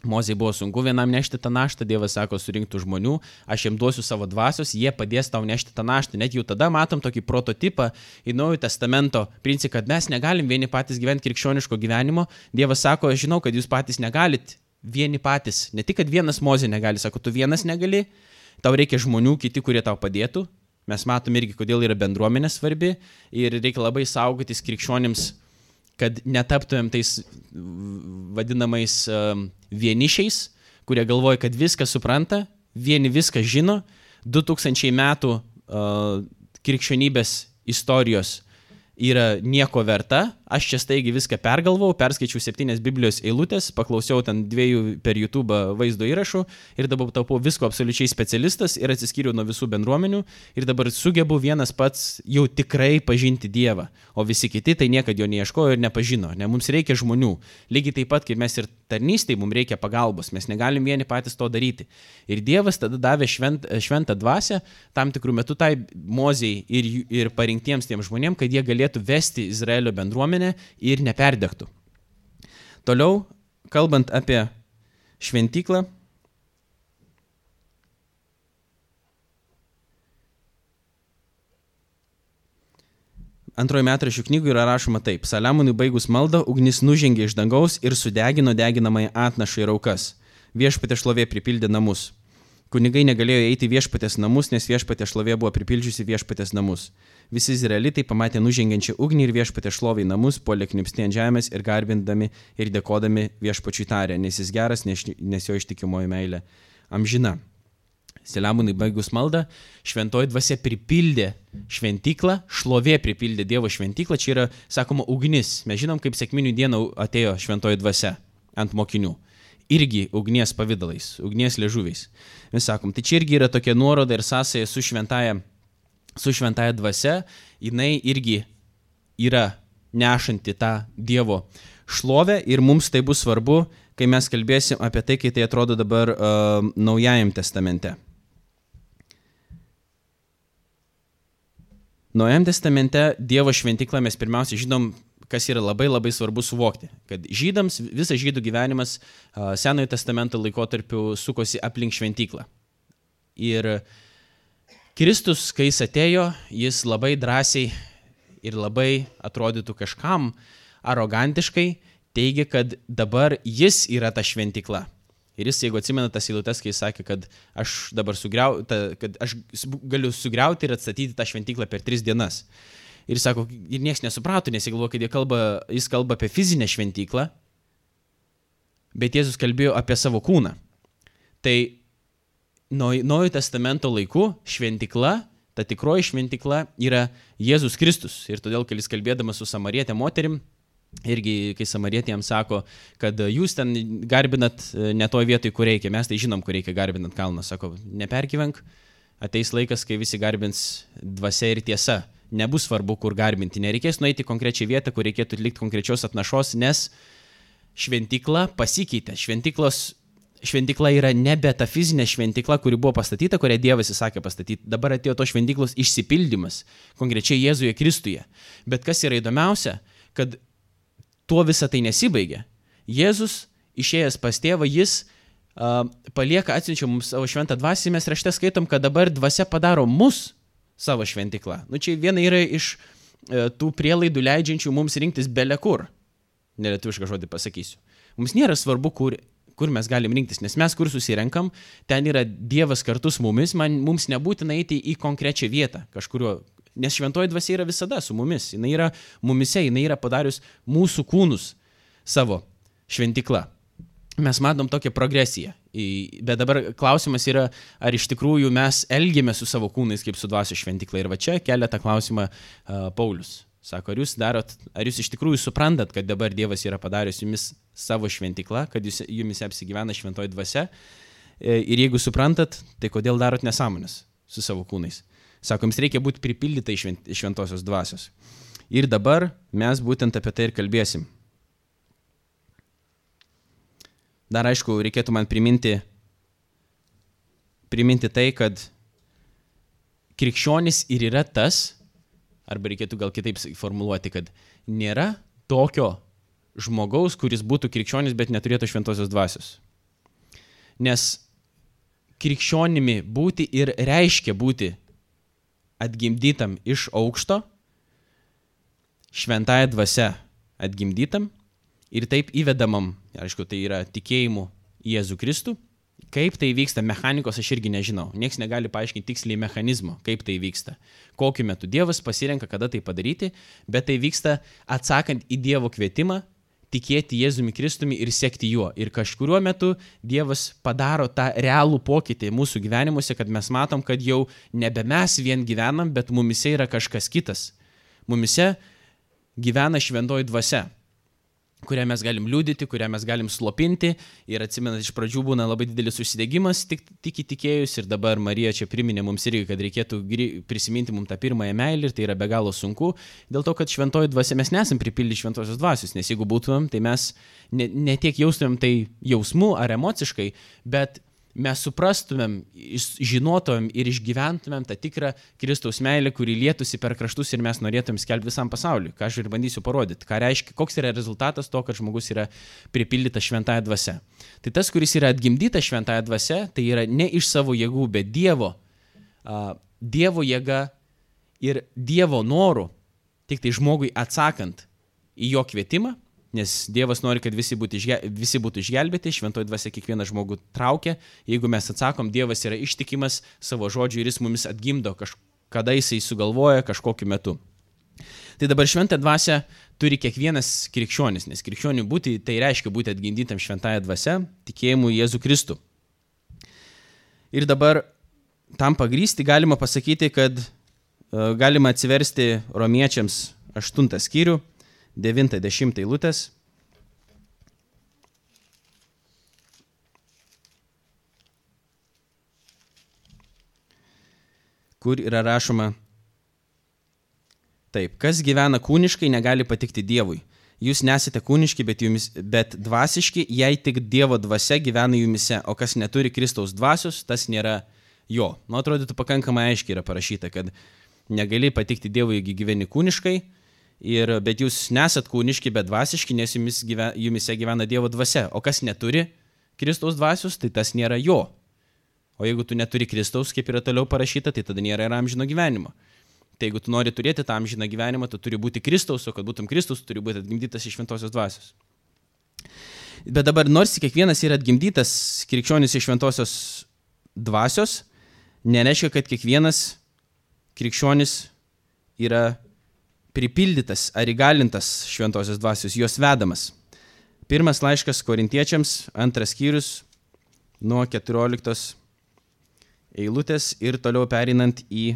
Mozai buvo sunku vienam nešti tą naštą, Dievas sako, surinktų žmonių, aš jiems duosiu savo dvasios, jie padės tau nešti tą naštą. Net jau tada matom tokį prototipą į Naujojo testamento principą, kad mes negalim vieni patys gyventi krikščioniško gyvenimo. Dievas sako, aš žinau, kad jūs patys negalit vieni patys. Ne tik, kad vienas Mozė negali, sako, tu vienas negali, tau reikia žmonių, kiti, kurie tau padėtų. Mes matom irgi, kodėl yra bendruomenė svarbi ir reikia labai saugotis krikščionims kad netaptumėm tais vadinamais um, vienišiais, kurie galvoja, kad viską supranta, vieni viską žino, 2000 metų uh, krikščionybės istorijos yra nieko verta. Aš čia staigi viską pergalvau, perskaičiau septynias Biblijos eilutės, paklausiau ten dviejų per YouTube vaizdo įrašų ir dabar tapau visko absoliučiai specialistas ir atsiskyriau nuo visų bendruomenių ir dabar sugebu vienas pats jau tikrai pažinti Dievą, o visi kiti tai niekada jo neieškojo ir nepažino. Ne, mums reikia žmonių. Lygiai taip pat, kaip mes ir tarnystėje, mums reikia pagalbos, mes negalim vieni patys to daryti. Ir Dievas tada davė švent, šventą dvasę tam tikrų metų tai mozijai ir, ir parinktiems tiem žmonėm, kad jie galėtų vesti Izraelio bendruomenę ir neperdegtų. Toliau, kalbant apie šventyklą, antrojo metrašių knygų yra rašoma taip. Saliamonui baigus maldą, ugnis nužengė iš dangaus ir sudegino deginamąją atnašą ir aukas. Viešpatė šlovė pripildė namus. Kunigai negalėjo eiti viešpatės namus, nes viešpatė šlovė buvo pripildžiusi viešpatės namus. Visi izraelitai pamatė nužengiančią ugnį ir viešpatė šlovė į namus, polė knipsti ant žemės ir garbindami ir dėkodami viešpačiui tarė, nes jis geras, nes, jo ištikimoji meilė amžina. Seliamonai baigus maldą, šventoji dvasia pripildė šventyklą, šlovė pripildė Dievo šventyklą, čia yra, sakoma, ugnis. Mes žinom, kaip sėkminių dieną atėjo šventoji dvasia ant mokinių irgi ugnies pavydalais, ugnies liežuviais. Mes sakom, tai čia irgi yra tokia nuoroda ir sąsaja su šventaja, su šventaja dvasia, jinai irgi yra nešanti tą Dievo šlovę ir mums tai bus svarbu, kai mes kalbėsim apie tai, kai tai atrodo dabar uh, Naujajam testamente. Naujajam testamente Dievo šventiklą mes pirmiausia žinom kas yra labai labai svarbu suvokti, kad žydams visas žydų gyvenimas Senojo testamento laikotarpiu sukosi aplink šventyklą. Ir Kristus, kai jis atėjo, jis labai drąsiai ir labai atrodytų kažkam arogantiškai teigia, kad dabar jis yra ta šventykla. Ir jis, jeigu atsimena tas eilutes, kai jis sakė, kad aš dabar sugriau, ta, kad aš galiu sugriauti ir atstatyti tą šventyklą per tris dienas. Ir sako, ir niekas nesuprato, nes jie galvoja, kad kalba, jis kalba apie fizinę šventyklą, bet Jėzus kalbėjo apie savo kūną. Tai Naujojo testamento laiku šventykla, ta tikroji šventykla yra Jėzus Kristus. Ir todėl, kai jis kalbėdamas su samarietė moterim, irgi kai samarietė jam sako, kad jūs ten garbinat e, ne toj vietoj, kur reikia, mes tai žinom, kur reikia garbinant kalną, sako, nepergyvenk, ateis laikas, kai visi garbins dvasia ir tiesa nebus svarbu, kur garbinti. Nereikės nueiti konkrečią vietą, kur reikėtų atlikti konkrečios atnašos, nes šventykla pasikeitė. Šventyklos šventykla yra nebe ta fizinė šventykla, kuri buvo pastatyta, kurią Dievas įsakė pastatyti. Dabar atėjo to šventyklos išsipildymas, konkrečiai Jėzuje Kristuje. Bet kas yra įdomiausia, kad tuo visa tai nesibaigė. Jėzus išėjęs pas tėvą, jis uh, palieka, atsiunčia mums savo šventą dvasį, mes rašte skaitom, kad dabar dvasia padaro mus savo šventiklą. Nu, čia viena yra iš e, tų prielaidų leidžiančių mums rinktis belekur. Nelietuvišką žodį pasakysiu. Mums nėra svarbu, kur, kur mes galim rinktis, nes mes kur susirenkam, ten yra Dievas kartu su mumis, man, mums nebūtina eiti į konkrečią vietą, kažkurio, nes šventoji dvasia yra visada su mumis, jinai yra mumise, jinai yra padarius mūsų kūnus savo šventikla mes matom tokią progresiją. Bet dabar klausimas yra, ar iš tikrųjų mes elgiame su savo kūnais kaip su dvasio šventikla. Ir va čia kelia tą klausimą uh, Paulius. Sako, ar jūs darot, ar jūs iš tikrųjų suprantat, kad dabar Dievas yra padaręs jumis savo šventiklą, kad jūs, jumis apsigyvena šventoji dvasia. E, ir jeigu suprantat, tai kodėl darot nesąmonės su savo kūnais? Sako, jums reikia būti pripildytai šventosios dvasios. Ir dabar mes būtent apie tai ir kalbėsim. Dar aišku, reikėtų man priminti, priminti tai, kad krikščionis ir yra tas, arba reikėtų gal kitaip formuluoti, kad nėra tokio žmogaus, kuris būtų krikščionis, bet neturėtų šventosios dvasios. Nes krikščionimi būti ir reiškia būti atgimdytam iš aukšto, šventąją dvasę atgimdytam ir taip įvedamam, aišku, tai yra tikėjimu Jėzų Kristų, Kaip tai vyksta, mechanikos aš irgi nežinau. Niekas negali paaiškinti tiksliai mechanizmo, kaip tai vyksta. Kokiu metu Dievas pasirenka, kada tai padaryti, bet tai vyksta atsakant į Dievo kvietimą tikėti Jėzumi Kristumi ir sekti juo. Ir kažkuriuo metu Dievas padaro tą realų pokytį mūsų gyvenimuose, kad mes matom, kad jau nebe mes vien gyvenam, bet mumise yra kažkas kitas. Mumise gyvena šventoji dvasia kurią mes galim liūdyti, kurią mes galim slopinti. Ir atsimenat, iš pradžių būna labai didelis užsidegimas tik, tik įtikėjus ir dabar Marija čia priminė mums irgi, kad reikėtų prisiminti mums tą pirmąją meilę ir tai yra be galo sunku. Dėl to, kad šventoji dvasia mes nesam pripildyti šventosios dvasios, nes jeigu būtumėm, tai mes ne, ne tiek jaustumėm tai jausmu ar emociškai, bet mes suprastumėm, žinotumėm ir išgyventumėm tą tikrą Kristaus meilę, kuri lietųsi per kraštus ir mes norėtumėm skelbti visam pasauliu. Ką aš ir bandysiu parodyti. Ką reiškia, koks yra rezultatas to, kad žmogus yra pripildytas šventąją dvasę. Tai tas, kuris yra atgimdytas šventąją dvasę, tai yra ne iš savo jėgų, bet Dievo. Dievo jėga ir Dievo norų, tik tai žmogui atsakant į jo kvietimą, nes Dievas nori, kad visi būtų, išge, visi būtų išgelbėti, šventoji dvasia kiekvieną žmogų traukia, jeigu mes atsakom, Dievas yra ištikimas savo žodžiu ir jis mumis atgimdo kažkada jisai sugalvoja kažkokiu metu. Tai dabar šventą dvasę turi kiekvienas krikščionis, nes krikščionių būti tai reiškia būti atgindytam šventąją dvasę, tikėjimu Jėzų Kristų. Ir dabar tam pagrysti galima pasakyti, kad uh, galima atsiversti romiečiams 8 skyrių 90 eilutės. kur yra rašoma taip, kas gyvena kūniškai, negali patikti Dievui. Jūs nesate kūniški, bet, jumis, bet dvasiški, jei tik Dievo dvasia gyvena jumise, o kas neturi Kristaus dvasios, tas nėra jo. Nu, atrodytų pakankamai aiškiai yra parašyta, kad negali patikti Dievui, jeigu gyveni kūniškai, Ir, bet jūs nesat kūniški, bet dvasiški, nes jumis gyven, jumise gyvena Dievo dvasia. O kas neturi Kristaus dvasios, tai tas nėra jo. O jeigu tu neturi Kristaus, kaip yra toliau parašyta, tai tada nėra ir amžino gyvenimo. Tai jeigu tu nori turėti tą amžiną gyvenimą, tu turi būti Kristaus, o kad būtum Kristus, turi būti atgimdytas iš šventosios dvasios. Bet dabar nors kiekvienas yra atgimdytas krikščionis iš šventosios dvasios, nereiškia, kad kiekvienas krikščionis yra pripildytas ar įgalintas šventosios dvasios, jos vedamas. Pirmas laiškas korintiečiams, antras skyrius nuo 14 eilutės ir toliau perinant į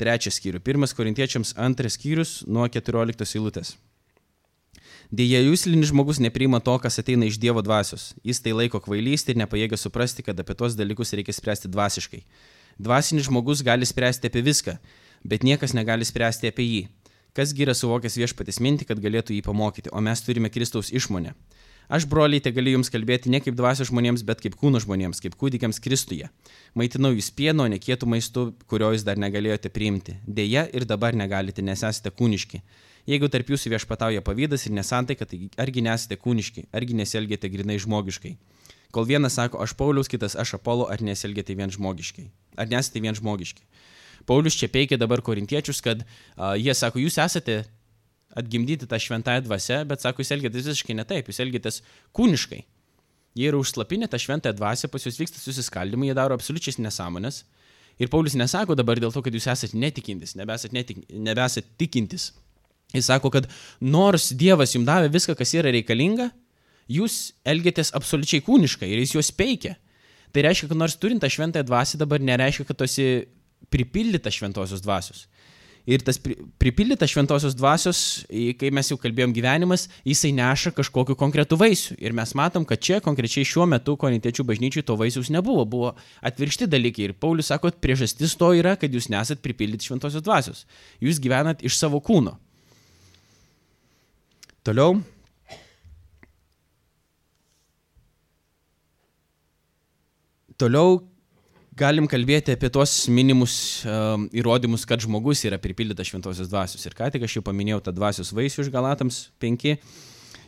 trečią skyrių. Pirmas korintiečiams, antras skyrius nuo 14 eilutės. Deja, jūslinis žmogus nepriima to, kas ateina iš Dievo dvasios. Jis tai laiko kvailystė ir nepajėgia suprasti, kad apie tos dalykus reikia spręsti dvasiškai. Dvasinis žmogus gali spręsti apie viską, bet niekas negali spręsti apie jį. Kasgi yra suvokęs viešpatės mintį, kad galėtų jį pamokyti, o mes turime Kristaus išmonę. Aš, broliai, te galiu jums kalbėti ne kaip dvasio žmonėms, bet kaip kūno žmonėms, kaip kūdikiams Kristuje. Maitinau jūs pieno, nekietų maistu, kurio jūs dar negalėjote priimti. Deja, ir dabar negalite, nes esate kūniški. Jeigu tarp jūsų viešpatauja pavydas ir nesantaika, tai argi nesate kūniški, argi nesielgėte grinai žmogiškai. Kol vienas sako, aš Paulius, kitas aš Apolo, ar nesielgėte vien žmogiškai. Ar nesate vien žmogiški. Paulius čia peikia dabar korintiečius, kad uh, jie sako, jūs esate atgimdyti tą šventąją dvasę, bet sako, jūs elgėtės visiškai ne taip, jūs elgėtės kūniškai. Jie yra užslapinę tą šventąją dvasę, pas jūs vyksta susiskaldimai, jie daro absoliučiai nesąmonės. Ir Paulius nesako dabar dėl to, kad jūs esate netikintis, nebesat, netik, nebesat tikintis. Jis sako, kad nors Dievas jums davė viską, kas yra reikalinga, jūs elgėtės absoliučiai kūniškai ir jis juos peikia. Tai reiškia, kad nors turint tą šventąją dvasę dabar nereiškia, kad tu esi pripildytas šventosios dvasios. Ir tas pripildytas šventosios dvasios, kai mes jau kalbėjom gyvenimas, jisai neša kažkokiu konkretų vaisių. Ir mes matom, kad čia konkrečiai šiuo metu konitiečių bažnyčiai to vaisiaus nebuvo, buvo atvirkšti dalykai. Ir Paulius sako, kad priežastis to yra, kad jūs nesat pripildyti šventosios dvasios. Jūs gyvenat iš savo kūno. Toliau. Toliau galim kalbėti apie tos minimus uh, įrodymus, kad žmogus yra pripildytas šventosios dvasios. Ir ką tik aš jau paminėjau tą dvasios vaisių iš Galatams 5.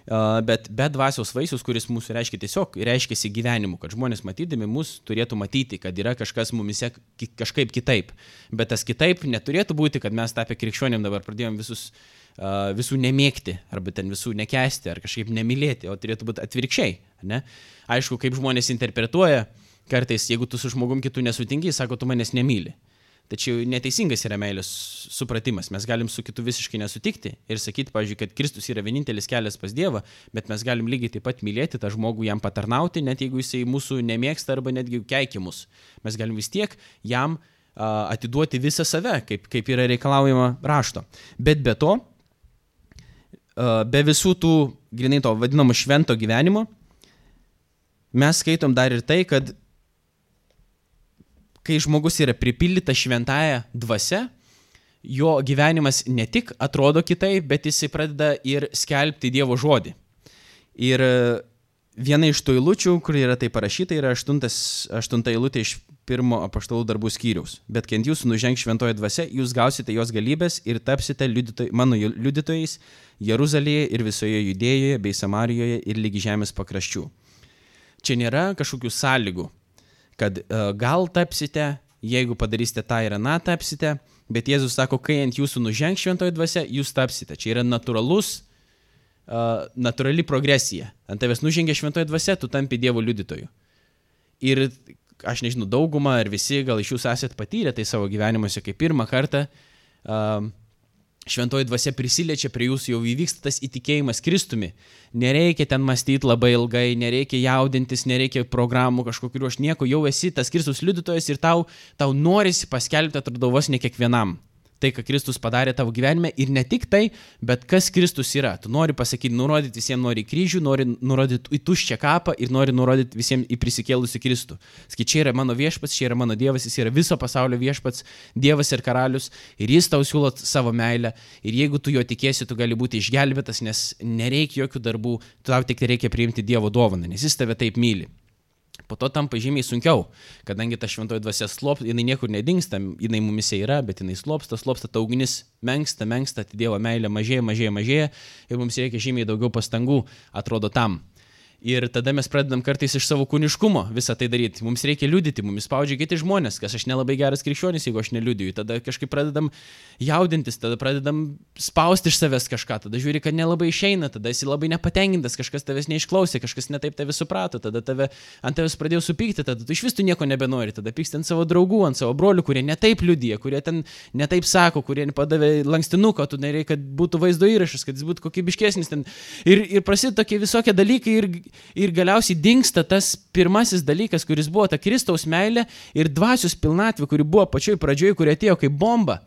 Uh, bet be dvasios vaisius, kuris mūsų reiškia tiesiog, reiškia gyvenimu, kad žmonės matydami mus turėtų matyti, kad yra kažkas mumise kažkaip kitaip. Bet tas kitaip neturėtų būti, kad mes tapę krikščionim dabar pradėjom visus uh, visų nemėgti, arba ten visų nekesti, ar kažkaip nemylėti, o turėtų būti atvirkščiai. Ne? Aišku, kaip žmonės interpretuoja, kartais, jeigu tu su žmogum kitų nesutinki, sako, tu manęs nemyli. Tačiau neteisingas yra meilės supratimas. Mes galim su kitu visiškai nesutikti ir sakyti, pavyzdžiui, kad Kristus yra vienintelis kelias pas Dievą, bet mes galim lygiai taip pat mylėti tą žmogų, jam patarnauti, net jeigu jisai mūsų nemėgsta arba netgi keikimus. Mes galim vis tiek jam uh, atiduoti visą save, kaip, kaip yra reikalaujama rašto. Bet be to, uh, be visų tų, grinai to vadinamo švento gyvenimo, mes skaitom dar ir tai, kad kai žmogus yra pripildytas šventąją dvasę, jo gyvenimas ne tik atrodo kitaip, bet jisai pradeda ir skelbti Dievo žodį. Ir e, viena iš tų eilučių, kur yra tai parašyta, yra aštuntas, aštunta eilutė iš pirmo apaštalų darbų skyriaus. Bet kai ant jūsų nuženg šventoje dvasia, jūs gausite jos galybės ir tapsite liudytoj, mano liudytojais Jeruzalėje ir visoje Judėjoje bei Samarijoje ir lygi žemės pakraščių. Čia nėra kažkokių sąlygų kad uh, gal tapsite, jeigu padarysite tą ir aną tapsite, bet Jėzus sako, kai ant jūsų nužengs šventoji dvasia, jūs tapsite. Čia yra natūralus, uh, natūrali progresija. Ant tavęs nužengia šventoji dvasia, tu tampi Dievo liudytoju. Ir aš nežinau, dauguma ar visi gal iš jūsų esat patyrę tai savo gyvenimuose kaip pirmą kartą. Uh, šventoji dvasia prisiliečia prie jūsų, jau įvyksta tas įtikėjimas Kristumi. Nereikia ten mąstyti labai ilgai, nereikia jaudintis, nereikia programų kažkokiu, aš nieko, jau esi tas Kristus liudytojas ir tau, tau norisi paskelbti, atrodo, vos ne kiekvienam tai, ką Kristus padarė tavo gyvenime ir ne tik tai, bet kas Kristus yra. Tu nori pasakyti, nurodyti visiems nori kryžių, nori nurodyti į tuščią kapą ir nori nurodyti visiems į prisikėlusi Kristų. Sakai, čia yra mano viešpats, čia yra mano Dievas, jis yra viso pasaulio viešpats, Dievas ir karalius ir jis tau siūlo savo meilę ir jeigu tu jo tikėsi, tu gali būti išgelbėtas, nes nereikia jokių darbų, tau tik reikia priimti Dievo dovaną, nes jis tave taip myli. Po to tampa žymiai sunkiau, kadangi ta šventoji dvasia slop, jinai niekur nedingsta, jinai mumise yra, bet jinai slopsta, slopsta, ta ugnis menksta, menksta, tai Dievo meilė mažėja, mažėja, mažėja ir mums reikia žymiai daugiau pastangų, atrodo tam. Ir tada mes pradedam kartais iš savo kūniškumo visą tai daryti. Mums reikia liudyti, mums spaudžia kiti žmonės, kas aš nelabai geras krikščionis, jeigu aš neliudiju. Tada kažkaip pradedam jaudintis, tada pradedam spausti iš savęs kažką, tada žiūri, kad nelabai išeina, tada esi labai nepatenkintas, kažkas tavęs neišklausė, kažkas netaip tave suprato, tada tave, ant tavęs pradėjo supykti, tada tu iš vis tu nieko nebenori, tada pyksti ant savo draugų, ant savo brolių, kurie netaip liudyja, kurie ten netaip sako, kurie padavė lankstinuką, tu nereikia, kad būtų vaizdo įrašas, kad jis būtų kokybiškesnis ten. Ir, ir prasideda tokie visokie dalykai ir ir galiausiai dinksta tas pirmasis dalykas, kuris buvo ta Kristaus meilė ir dvasios pilnatvė, kuri buvo pačioj pradžioje, kuri atėjo kaip bomba.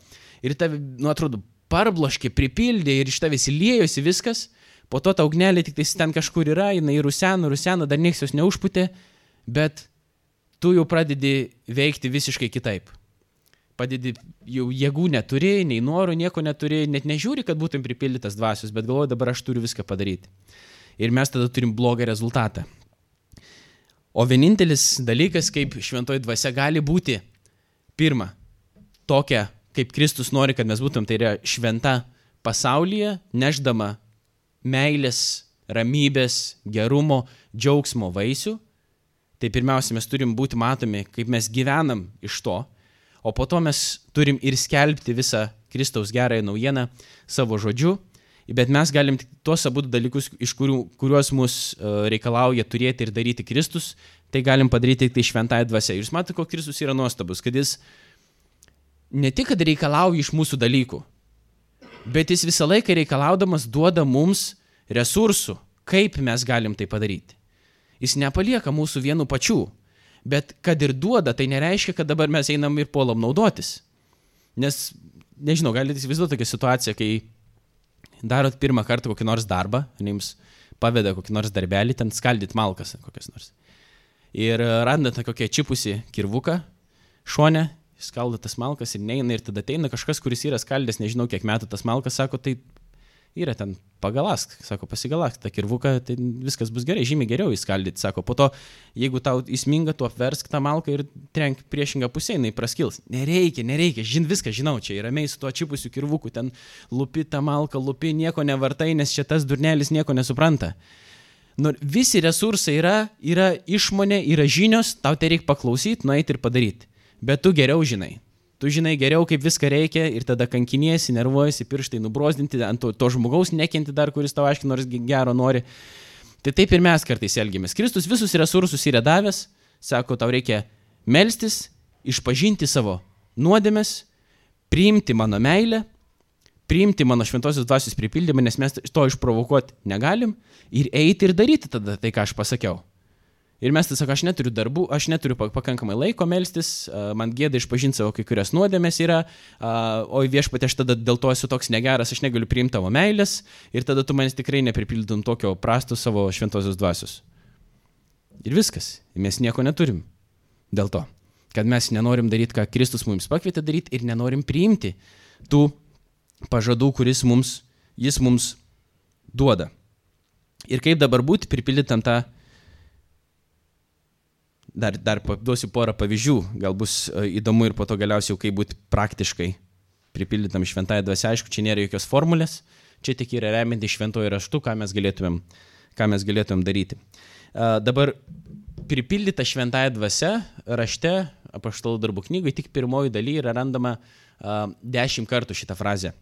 Ir tave, nu atrodo, parbloškė, pripildė ir iš tavęs įlėjosi viskas. Po to ta ugnelė tik ten kažkur yra, jinai rusena, rusena, dar niekas jos neužputė, bet tu jau pradedi veikti visiškai kitaip. Padedi, jau jėgų neturi, nei norų, nieko neturi, net nežiūri, kad būtum pripildytas dvasios, bet galvoju, dabar aš turiu viską padaryti ir mes tada turim blogą rezultatą. O vienintelis dalykas, kaip šventoji dvasia gali būti, pirma, tokia, kaip Kristus nori, kad mes būtum, tai yra šventa pasaulyje, neždama meilės, ramybės, gerumo, džiaugsmo vaisių, tai pirmiausia, mes turim būti matomi, kaip mes gyvenam iš to, o po to mes turim ir skelbti visą Kristaus gerąją naujieną savo žodžiu bet mes galim tik tuos abu dalykus, iš kurių, kuriuos mus uh, reikalauja turėti ir daryti Kristus, tai galim padaryti tik tai šventąją dvasę. Jūs matote, koks Kristus yra nuostabus, kad jis ne tik, kad reikalauja iš mūsų dalykų, bet jis visą laiką reikalaudamas duoda mums resursų, kaip mes galim tai padaryti. Jis nepalieka mūsų vienų pačių, bet kad ir duoda, tai nereiškia, kad dabar mes einam ir puolam naudotis. Nes, nežinau, galite įsivaizduoti tokią situaciją, kai darot pirmą kartą kokį nors darbą, jums paveda kokį nors darbelį, ten skaldyti malkas kokias nors. Ir e, randate kokią čipusi kirvuką šonę, skaldo tas malkas ir neina ir tada ateina kažkas, kuris yra skaldęs, nežinau kiek metų tas malkas, sako, tai yra ten pagalask, sako, pasigalask tą kirvuką, tai viskas bus gerai, žymiai geriau įskaldyti, sako, po to, jeigu tau įsminga, tu apversk tą malką ir trenk priešingą pusę, jinai praskils. Nereikia, nereikia, žin viską žinau, čia ramiai su tuo čipusiu kirvuku, ten lupi tą malką, lupi nieko nevartai, nes čia tas durnelis nieko nesupranta. Nu, visi resursai yra, yra išmonė, yra žinios, tau tai reikia paklausyti, nueiti ir padaryti. Bet tu geriau žinai. Tu žinai geriau, kaip viską reikia ir tada kankiniesi, nervuojasi, pirštai nubrozdinti, ant to, to žmogaus nekenti dar, kuris tau aiškiai nors gero nori. Tai taip ir mes kartais elgiamės. Kristus visus resursus yra davęs, sako, tau reikia melstis, išpažinti savo nuodėmes, priimti mano meilę, priimti mano šventosios dvasios pripildymą, nes mes to išprovokuoti negalim ir eiti ir daryti tada tai, ką aš pasakiau. Ir mes tiesiog, aš neturiu darbų, aš neturiu pakankamai laiko melstis, man gėda išpažinti savo kai kurias nuodėmės yra, o viešpatė aš tada dėl to esu toks negeras, aš negaliu priimti tavo meilės ir tada tu manęs tikrai nepripildytum tokio prastų savo šventosios dvasios. Ir viskas, mes nieko neturim dėl to, kad mes nenorim daryti, ką Kristus mums pakvietė daryti ir nenorim priimti tų pažadų, kuris mums, jis mums duoda. Ir kaip dabar būti pripildytam tą dar, dar duosiu porą pavyzdžių, gal bus e, įdomu ir po to galiausiai kaip būti praktiškai pripildytam šventąją dvasę. Aišku, čia nėra jokios formulės, čia tik yra remianti šventojo raštu, ką mes galėtumėm, ką mes galėtumėm daryti. Uh, dabar pripildyta šventąją dvasę rašte, apaštalų darbų knygoje, tik pirmoji daly yra randama uh, dešimt kartų šitą frazę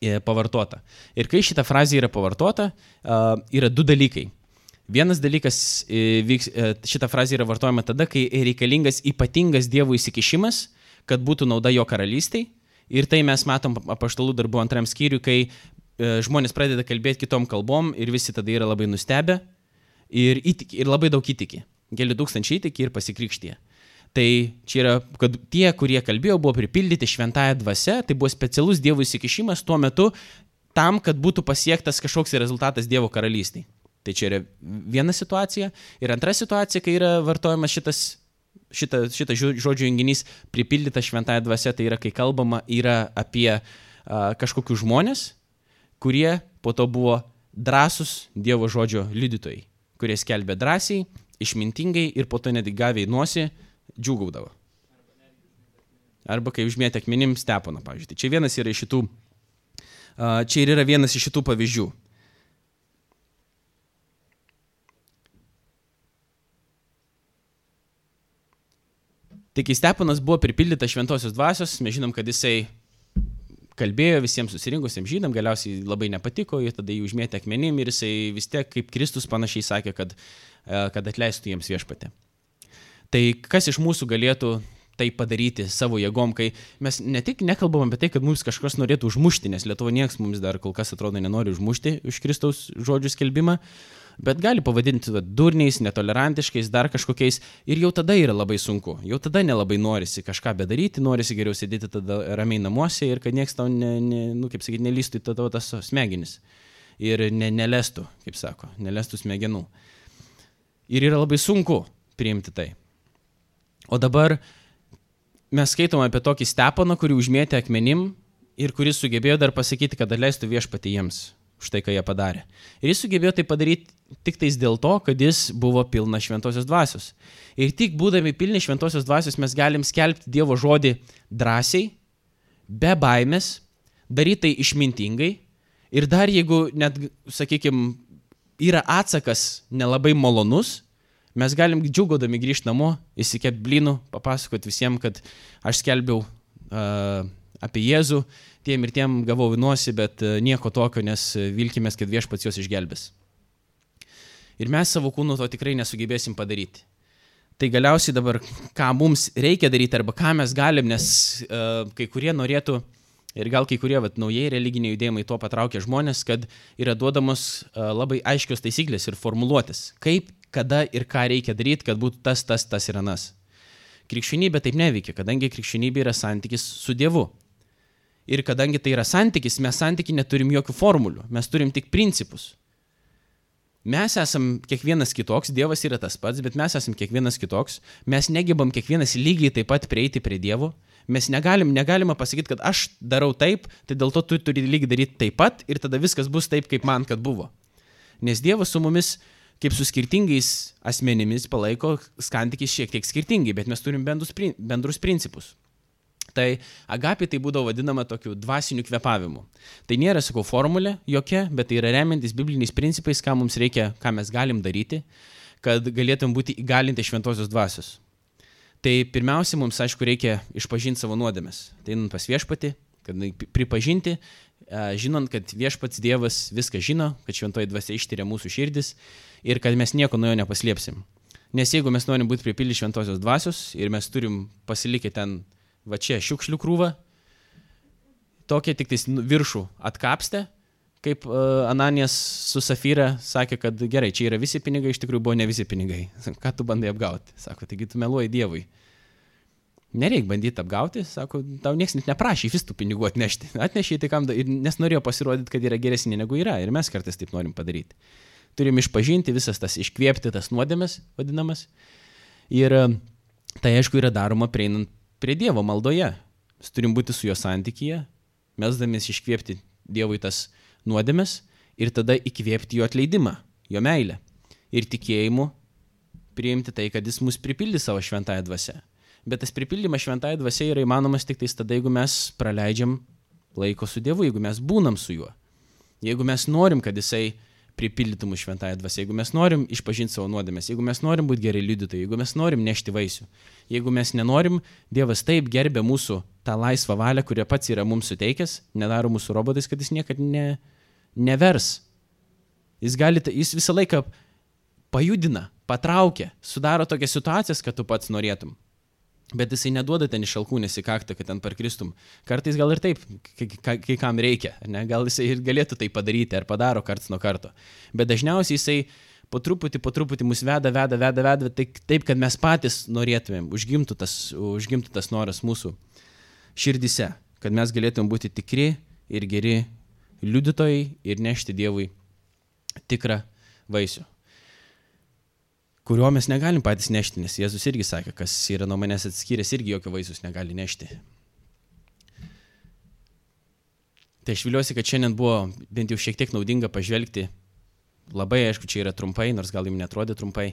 e, pavartota. Ir kai šita frazė yra pavartota, yra du dalykai. Vienas dalykas, e, e, šita frazė yra vartojama tada, kai reikalingas ypatingas Dievo įsikišimas, kad būtų nauda jo karalystiai. Ir tai mes matom apaštalų darbų antram skyriui, kai e, žmonės pradeda kalbėti kitom kalbom ir visi tada yra labai nustebę ir, įtiki, ir labai daug įtiki. Keli tūkstančiai įtiki ir pasikrikštie. Tai čia yra, kad tie, kurie kalbėjo, buvo pripildyti šventąją dvasę, tai buvo specialus Dievo įsikišimas tuo metu tam, kad būtų pasiektas kažkoks rezultatas Dievo karalystiai. Tai čia yra viena situacija. Ir antra situacija, kai yra vartojamas šitas, šita, šitas žodžių junginys pripildyta šventąją dvasę, tai yra, kai kalbama yra apie a, kažkokius žmonės, kurie po to buvo drąsus Dievo žodžio liudytojai, kurie skelbė drąsiai, išmintingai ir po to netgi gavę į nosį džiugaudavo. Arba kai užmėtė akmenim steponą, pavyzdžiui. Tai čia vienas yra iš šitų, čia ir yra vienas iš šitų pavyzdžių. Tai kai Stepanas buvo pripildytas šventosios dvasios, mes žinom, kad jisai kalbėjo visiems susirinkusiems žydam, galiausiai labai nepatiko, jie tada jį užmėtė akmenim ir jisai vis tiek kaip Kristus panašiai sakė, kad, e, kad atleistų jiems viešpatė. Tai kas iš mūsų galėtų tai padaryti savo jėgom, kai mes ne tik nekalbam apie tai, kad mums kažkas norėtų užmušti, nes Lietuva nieks mums dar kol kas atrodo nenori užmušti už Kristaus žodžių skelbimą, bet gali pavadinti va, durniais, netolerantiškais, dar kažkokiais ir jau tada yra labai sunku, jau tada nelabai norisi kažką bedaryti, norisi geriau sėdėti tada ramiai namuose ir kad niekas tau, ne, ne, nu, kaip sakyti, nelystų į tavo tas smegenis ir ne, nelestų, kaip sako, nelestų smegenų. Ir yra labai sunku priimti tai. O dabar mes skaitom apie tokį steponą, kurį užmėtė akmenim ir kuris sugebėjo dar pasakyti, kad atleistų viešpatį jiems už tai, ką jie padarė. Ir jis sugebėjo tai padaryti tik tais dėl to, kad jis buvo pilnas šventosios dvasios. Ir tik būdami pilni šventosios dvasios mes galim skelbti Dievo žodį drąsiai, be baimės, daryti tai išmintingai. Ir dar jeigu net, sakykime, yra atsakas nelabai malonus, mes galim džiugodami grįžti namo, įsikėpti blynų, papasakoti visiems, kad aš skelbiau uh, apie Jėzų, tiem ir tiem gavau vinuosi, bet e, nieko tokio, nes e, vilkimės, kad viešpats juos išgelbės. Ir mes savo kūnu to tikrai nesugebėsim padaryti. Tai galiausiai dabar, ką mums reikia daryti arba ką mes galim, nes uh, kai kurie norėtų ir gal kai kurie vat, naujai religiniai judėjimai to patraukia žmonės, kad yra duodamos uh, labai aiškios taisyklės ir formuluotės, kaip, kada ir ką reikia daryti, kad būtų tas, tas, tas ir anas. Krikščionybė taip neveikia, kadangi krikščionybė yra santykis su Dievu. Ir kadangi tai yra santykis, mes santykiai neturim jokių formulių, mes turim tik principus. Mes esam kiekvienas kitoks, Dievas yra tas pats, bet mes esam kiekvienas kitoks, mes negebam kiekvienas lygiai taip pat prieiti prie Dievo, mes negalim, negalima pasakyti, kad aš darau taip, tai dėl to tu turi lygiai daryti taip pat ir tada viskas bus taip, kaip man kad buvo. Nes Dievas su mumis kaip su skirtingais asmenimis palaiko santykis šiek tiek skirtingai, bet mes turim bendrus, bendrus principus. Tai agapė tai būdavo vadinama tokiu dvasiniu kvepavimu. Tai nėra, sakau, formulė jokia, bet tai yra remiantis bibliniais principais, ką mums reikia, ką mes galim daryti, kad galėtum būti įgalinti šventosios dvasios. Tai pirmiausia, mums, aišku, reikia išpažinti savo nuodėmes. Tai einant pas viešpati, kad pripažinti, žinant, kad viešpats Dievas viską žino, kad šventoji dvasia ištyria mūsų širdis ir kad mes nieko nuo jo nepaslėpsim. Nes jeigu mes norim būti pripildyti šventosios dvasios ir mes turim pasilikę ten va čia šiukšlių krūvą, tokia tik tais nu, viršų atkapstę, kaip uh, Ananijas su Safyra sakė, kad gerai, čia yra visi pinigai, iš tikrųjų buvo ne visi pinigai. [LAUGHS] Ką tu bandai apgauti? Sako, taigi tu meluoji Dievui. Nereik bandyti apgauti, sako, tau niekas net neprašė vis tų pinigų atnešti. [LAUGHS] Atnešė tai kam, nes norėjo pasirodyti, kad yra geresnė negu yra ir mes kartais taip norim padaryti. Turim išpažinti visas tas, iškvėpti tas nuodėmes, vadinamas. Ir tai aišku yra daroma prieinant prie Dievo maldoje. Mes turim būti su juo santykyje, mesdamės iškvėpti Dievui tas nuodėmes ir tada įkvėpti jo atleidimą, jo meilę. Ir tikėjimu priimti tai, kad jis mus pripildys savo šventąją dvasę. Bet tas pripildymas šventąją dvasę yra įmanomas tik tada, jeigu mes praleidžiam laiko su Dievu, jeigu mes būnam su juo. Jeigu mes norim, kad jisai pripildytų mūsų šventąją dvasę, jeigu mes norim išpažinti savo nuodėmės, jeigu mes norim būti geri liudytojai, jeigu mes norim nešti vaisių, jeigu mes nenorim, Dievas taip gerbė mūsų tą laisvą valią, kurią pats yra mums suteikęs, nedaro mūsų robotais, kad jis niekada ne, nevers. Jis, gali, jis visą laiką pajudina, patraukia, sudaro tokias situacijas, kad tu pats norėtum. Bet jisai neduoda ten iš alkūnės į kaktą, kad ten parkristum. Kartais gal ir taip, kai, kam reikia. Ne? Gal jisai ir galėtų tai padaryti, ar padaro karts nuo karto. Bet dažniausiai jisai po truputį, po truputį mus veda, veda, veda, veda, taip, taip kad mes patys norėtumėm, užgimtų tas, užgimtų tas noras mūsų širdise, kad mes galėtumėm būti tikri ir geri liudytojai ir nešti Dievui tikrą vaisių kurio mes negalim patys nešti, nes Jėzus irgi sakė, kas yra nuo manęs atskyręs, irgi jokio vaisius negali nešti. Tai aš viliuosi, kad šiandien buvo bent jau šiek tiek naudinga pažvelgti, labai aišku, čia yra trumpai, nors gal jums netrodė trumpai,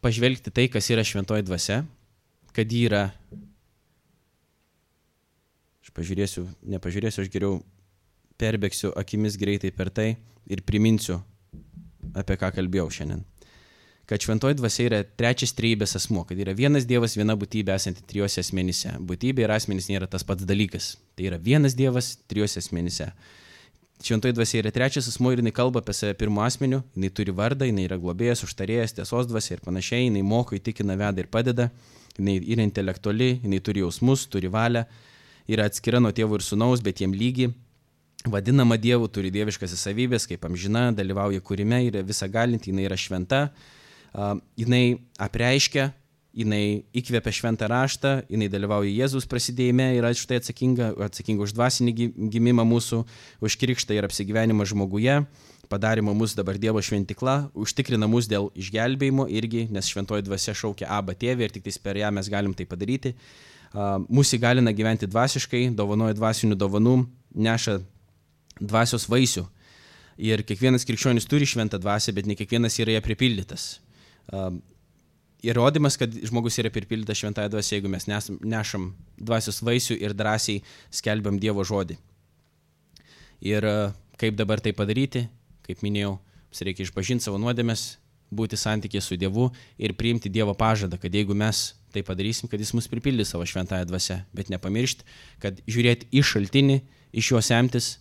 pažvelgti tai, kas yra šventoji dvasia, kad ji yra, aš pažiūrėsiu, nepažiūrėsiu, aš geriau perbėgsiu akimis greitai per tai ir priminsiu, apie ką kalbėjau šiandien kad šventoji dvasia yra trečias trejybės asmuo, kad yra vienas Dievas, viena būtybė esanti trijose asmenyse. Būtybė ir asmenys nėra tas pats dalykas. Tai yra vienas Dievas trijose asmenyse. Šventoji dvasia yra trečias asmuo ir jinai kalba apie save pirmo asmeniu, jinai turi vardą, jinai yra globėjas, užtarėjas, tiesos dvasia ir panašiai, jinai moko, įtikina, veda ir padeda, jinai yra intelektuali, jinai turi jausmus, turi valią, yra atskira nuo tėvų ir sunaus, bet jiem lygi, vadinama Dievu, turi dieviškas savybės, kaip amžina, dalyvauja kūrime, yra visa galinti, jinai yra šventa, jinai apreiškia, jinai įkvėpia šventą raštą, jinai dalyvauja Jėzus prasidėjime, yra už tai atsakinga, atsakinga už dvasinį gimimą mūsų, už krikštą ir apsigyvenimą žmoguje, padarimo mūsų dabar Dievo šventikla, užtikrina mus dėl išgelbėjimo irgi, nes šventoji dvasia šaukia Abba tėvė ir tik tais per ją mes galim tai padaryti. Mūsų įgalina gyventi dvasiškai, dovanoja dvasinių dovanų, neša dvasios vaisių. Ir kiekvienas krikščionis turi šventą dvasę, bet ne kiekvienas yra ją pripildytas um, įrodymas, kad žmogus yra pripildytas šventąją dvasią, jeigu mes nešam dvasios vaisių ir drąsiai skelbiam Dievo žodį. Ir kaip dabar tai padaryti, kaip minėjau, mums reikia išpažinti savo nuodėmės, būti santykė su Dievu ir priimti Dievo pažadą, kad jeigu mes tai padarysim, kad Jis mus pripildys savo šventąją dvasę, bet nepamiršti, kad žiūrėti į šaltinį, iš jo semtis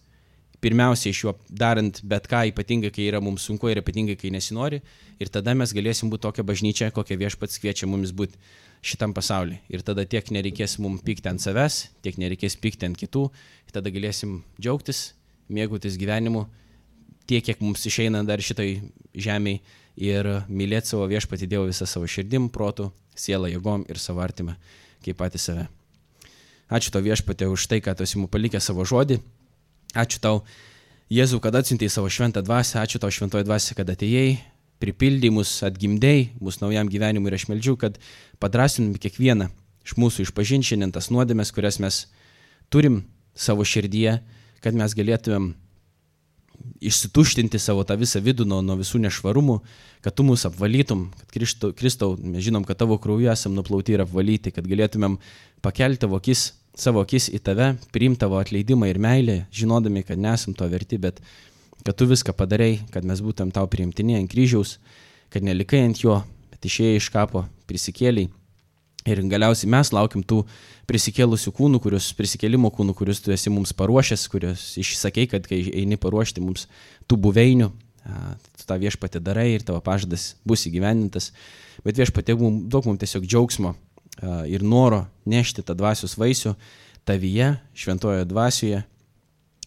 pirmiausia iš jo darant bet ką, ypatingai kai yra mums sunku ir ypatingai kai nesinori. Ir tada mes galėsim būti tokia bažnyčia, kokia viešpats kviečia mumis būti šitam pasauliu. Ir tada tiek nereikės mums pykti ant savęs, tiek nereikės pykti ant kitų. Ir tada galėsim džiaugtis, mėgautis gyvenimu tiek, kiek mums išeina dar šitai žemiai. Ir mylėti savo viešpatį Dievą visą savo širdim, protų, sielą, jėgom ir savo artimą, kaip patį save. Ačiū to viešpatė už tai, kad tu esi mums palikęs savo žodį. Ačiū tau, Jėzau, kad atsintėjai savo šventą dvasę, ačiū tau šventoji dvasė, kad atėjai, pripildai mus, atgimdėjai mus naujam gyvenimui ir aš meldžiu, kad padrasinum kiekvieną iš mūsų išpažinti šiandien tas nuodėmės, kurias mes turim savo širdyje, kad mes galėtumėm išsituštinti savo tą visą vidų nuo, nuo visų nešvarumų, kad tu mus apvalytum, kad Kristau, mes žinom, kad tavo krauju esam nuplauti ir apvalyti, kad galėtumėm pakelti tavo akis savo akis į tave, priimti tavo atleidimą ir meilę, žinodami, kad nesam to verti, bet kad tu viską padarai, kad mes būtum tau priimtini ant kryžiaus, kad nelikai ant jo, bet išėjai iš kapo, prisikėliai Ir galiausiai mes laukiam tų prisikėlusių kūnų, kurios prisikėlimo kūnų, kuriuos tu esi mums paruošęs, kuriuos išsakei, kad kai eini paruošti mums tų buveinių, tu tą viešpatį darai ir tavo pažadas bus įgyvendintas. Bet viešpatė duok mums tiesiog džiaugsmo ir noro nešti tą dvasios vaisių tavyje, šventojoje dvasioje,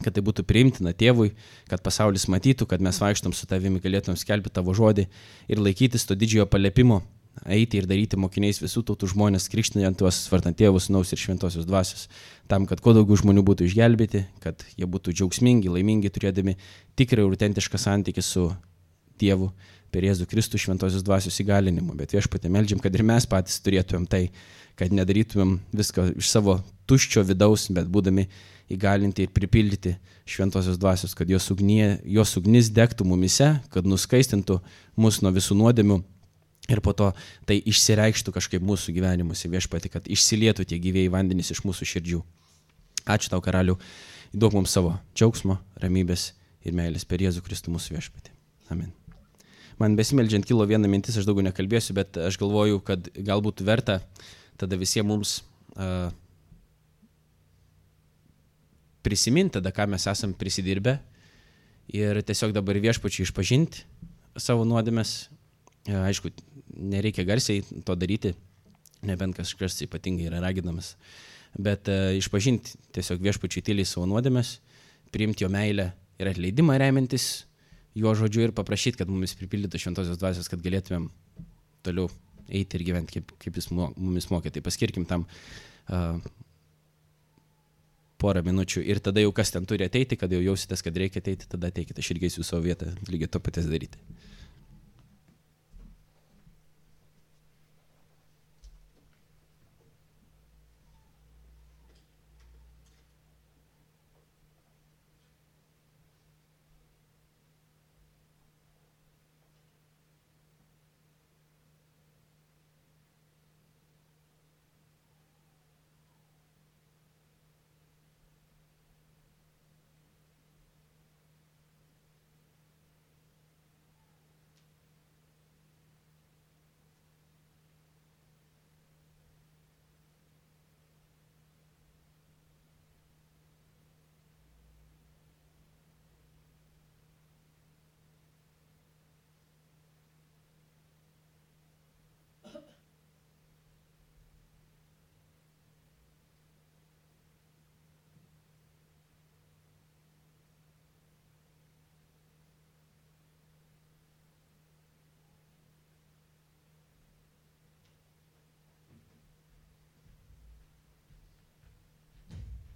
kad tai būtų priimtina tėvui, kad pasaulis matytų, kad mes vaikštom su tavimi, galėtum skelbti tavo žodį ir laikytis to didžiojo palepimo eiti ir daryti mokiniais visų tautų žmonės, krikštinant tuos svartant tėvus, naus ir šventosios dvasios, tam, kad kuo daugiau žmonių būtų išgelbėti, kad jie būtų džiaugsmingi, laimingi, turėdami tikrą ir autentišką santykį su Dievu per Jėzų Kristų šventosios dvasios įgalinimu. Bet viešpatė melžiam, kad ir mes patys turėtumėm tai, kad nedarytumėm viską iš savo tuščio vidaus, bet būdami įgalinti ir pripildyti šventosios dvasios, kad jos, ugnie, jos ugnis degtų mumise, kad nuskaistintų mus nuo visų nuodėmių Ir po to tai išsireikštų kažkaip mūsų gyvenimuose viešpati, kad išsilietų tie gyvėjai vandenys iš mūsų širdžių. Ačiū tau, karaliu, duok mums savo džiaugsmo, ramybės ir meilės per Jėzų Kristų mūsų viešpati. Amen. Man besimeldžiant kilo viena mintis, aš daugiau nekalbėsiu, bet aš galvoju, kad galbūt verta tada visiems mums uh, prisiminti tada, ką mes esam prisidirbę ir tiesiog dabar viešpačiai išpažinti savo nuodėmės. Aišku, nereikia garsiai to daryti, nebent kažkas ypatingai yra raginamas. Bet uh, išpažinti tiesiog viešpačiai tyliai savo nuodėmės, priimti jo meilę ir atleidimą remiantis jo žodžiu ir paprašyti, kad mumis pripildytų šventosios dvasios, kad galėtumėm toliau eiti ir gyventi, kaip, kaip jis mumis mokė. Tai paskirkim tam uh, porą minučių ir tada jau kas ten turi ateiti, kad jau jausitės, kad reikia ateiti, tada ateikite, aš irgi eisiu savo vietą lygiai to paties daryti.